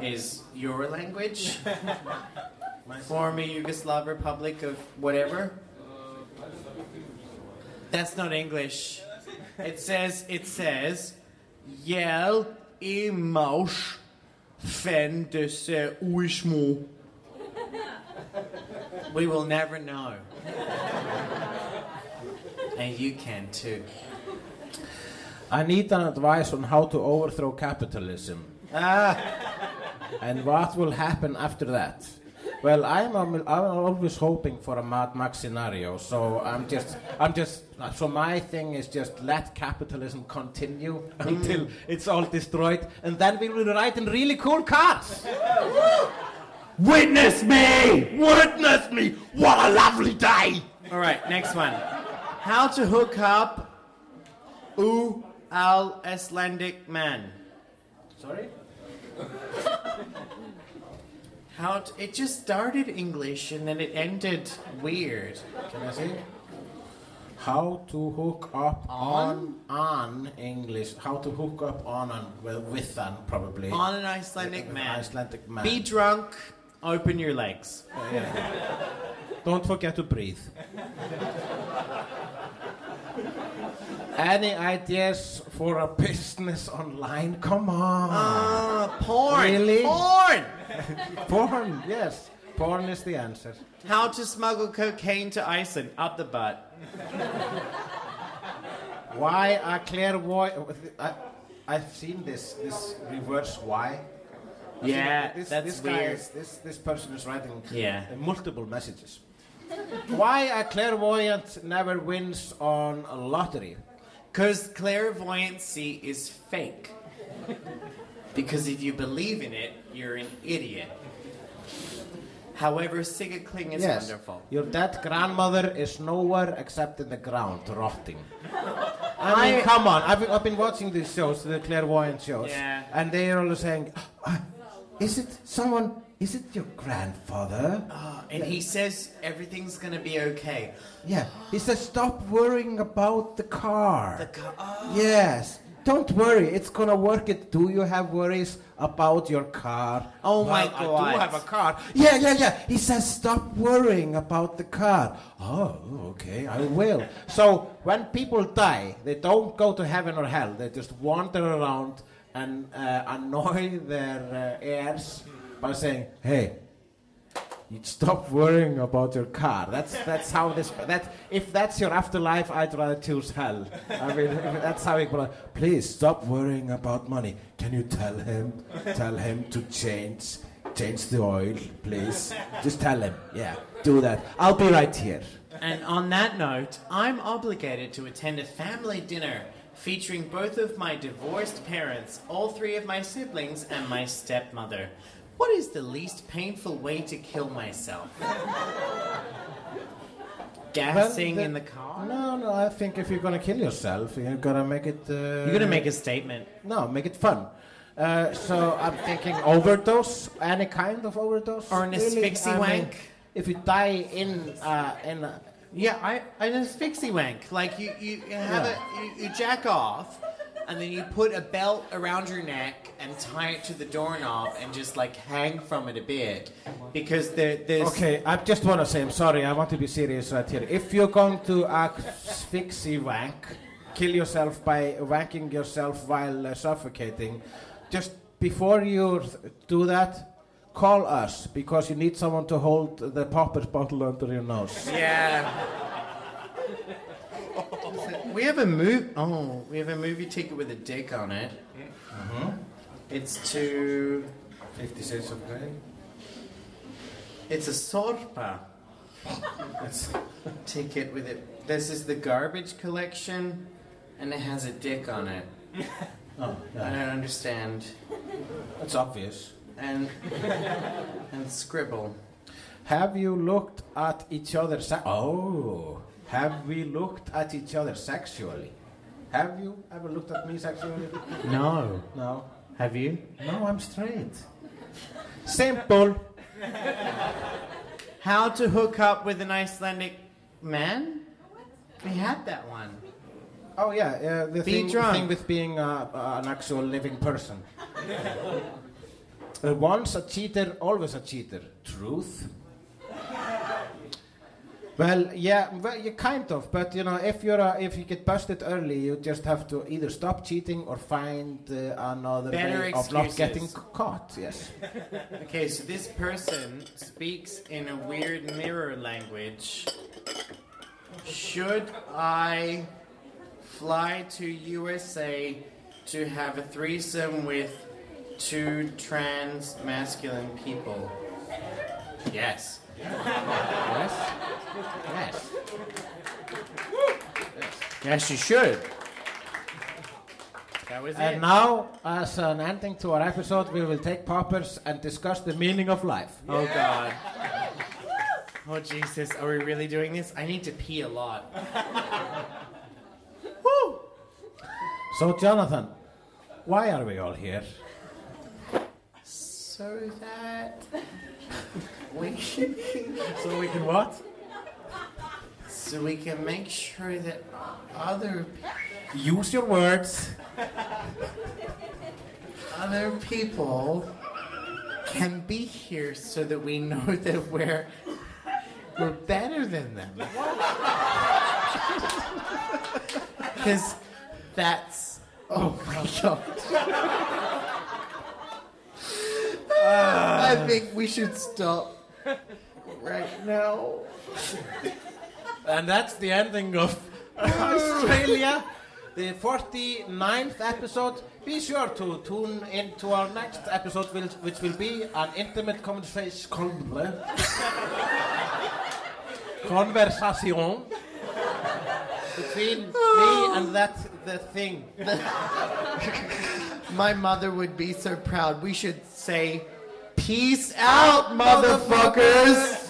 is your language. Former Yugoslav Republic of whatever. That's not English. It says, it says, Jel i mauš fen de uishmu. We will never know. And you can too.
I need an advice on how to overthrow capitalism.
Ah,
And what will happen after that? Well, I'm, I'm always hoping for a Mad Max scenario, so I'm just, I'm just, so my thing is just let capitalism continue mm. until it's all destroyed, and then we will ride in really cool cars.
Witness me! Witness me! What a lovely day!
all right, next one. How to hook up U al Icelandic man.
Sorry?
How to, it just started English and then it ended weird.
Can I see? How to hook up on, on English, how to hook up on and, well, with an, probably.
On an Icelandic
An
man.
Icelandic man.
Be drunk, open your legs.
Don't forget to breathe. Any ideas for a business online? Come on.
Ah, porn.
Really?
Porn.
Porn, yes. Porn is the answer.
How to smuggle cocaine to Iceland up the butt.
Why a clairvoyant? I've seen this this reverse why.
Yeah,
this,
that's
this guy
weird.
is, this this person is writing
Yeah.
uh, multiple messages. why a clairvoyant never wins on a lottery?
Because clairvoyancy is fake. because if you believe in it, you're an idiot. However, Sigga Kling is
yes,
wonderful.
your dead grandmother is nowhere except in the ground, rotting. I mean, come on. I've, I've been watching these shows, the clairvoyant shows,
Yeah.
and they're all saying, "Ah, "Is it someone? Is it your grandfather?"
Uh, and he says everything's gonna be okay.
Yeah. He says, "Stop worrying about the car."
The ca- oh.
Yes. Don't worry, it's gonna work. It. Do you have worries about your car?
Oh my
Well, I
God.
do have a car. Yeah, yeah, yeah. He says, stop worrying about the car. Oh, okay, I will. So when people die, they don't go to heaven or hell. They just wander around and uh, annoy their uh, heirs by saying, "Hey, you stop worrying about your car. That's that's how this. That if that's your afterlife, I'd rather choose hell. I mean, that's how it. Please stop worrying about money. Can you tell him? Tell him to change, change the oil, please. Just tell him. Yeah, do that. I'll be right here.
And on that note, I'm obligated to attend a family dinner featuring both of my divorced parents, all three of my siblings, and my stepmother. What is the least painful way to kill myself? Gassing
Well,
in the car?
No, no. I think if you're gonna kill yourself, you're gonna make it. Uh,
You're gonna make a statement.
No, make it fun. Uh, so I'm thinking overdose, any kind of overdose,
Or an asphyxie
mean,
wank.
if you die in uh, in a,
Yeah, I, just asphyxie wank. Like you, you, you have
Yeah.
a you, you jack off, and then you put a belt around your neck and tie it to the doorknob and just like hang from it a bit, because there, there's
okay, I just want to say I'm sorry. I want to be serious right here. If you're going to asphyxie wank, kill yourself by wanking yourself while uh, suffocating, just before you th- do that, call us because you need someone to hold the poppers bottle under your nose.
Yeah. we have a move. Oh, we have a movie ticket with a dick on it. Mm-hmm. It's to.
Fifty Shades of Grey.
It's a Sorpa. It's ticket with it. This is the garbage collection, and it has a dick on it.
Oh,
I don't understand.
It's obvious.
And and scribble.
Have you looked at each other's? Oh, have we looked at each other sexually? Have you ever looked at me sexually?
No.
No.
Have you?
No, I'm straight. Simple.
How to hook up with an Icelandic man? We had that one.
Oh yeah, uh, the
Be
thing,
drunk.
thing with being uh, uh, an actual living person. uh, once a cheater, always a cheater. Truth. Well, yeah, well, you kind of, but you know, if you're uh, if you get busted early, you just have to either stop cheating or find uh, another
Better
way of not getting caught. Yes.
Okay, so this person speaks in a weird mirror language. Should I fly to USA to have a threesome with two trans masculine people? Yes.
Yes. Yes.
Yes, you should. That was
And
it.
now, as an ending to our episode, we will take poppers and discuss the meaning of life.
Oh God. Oh Jesus, are we really doing this? I need to pee a lot.
So, Jonathan, why are we all here?
So that we can
So we can what?
so we can make sure that other
Use your words.
other people can be here so that we know that we're we're better than them. Because that's oh my god. I think we should stop right now.
And that's the ending of Icetralia. the 49th episode. Be sure to tune in to our next episode, which, which will be an intimate conversation. conversation between me and that the thing.
My mother would be so proud. We should say, Peace out, motherfuckers!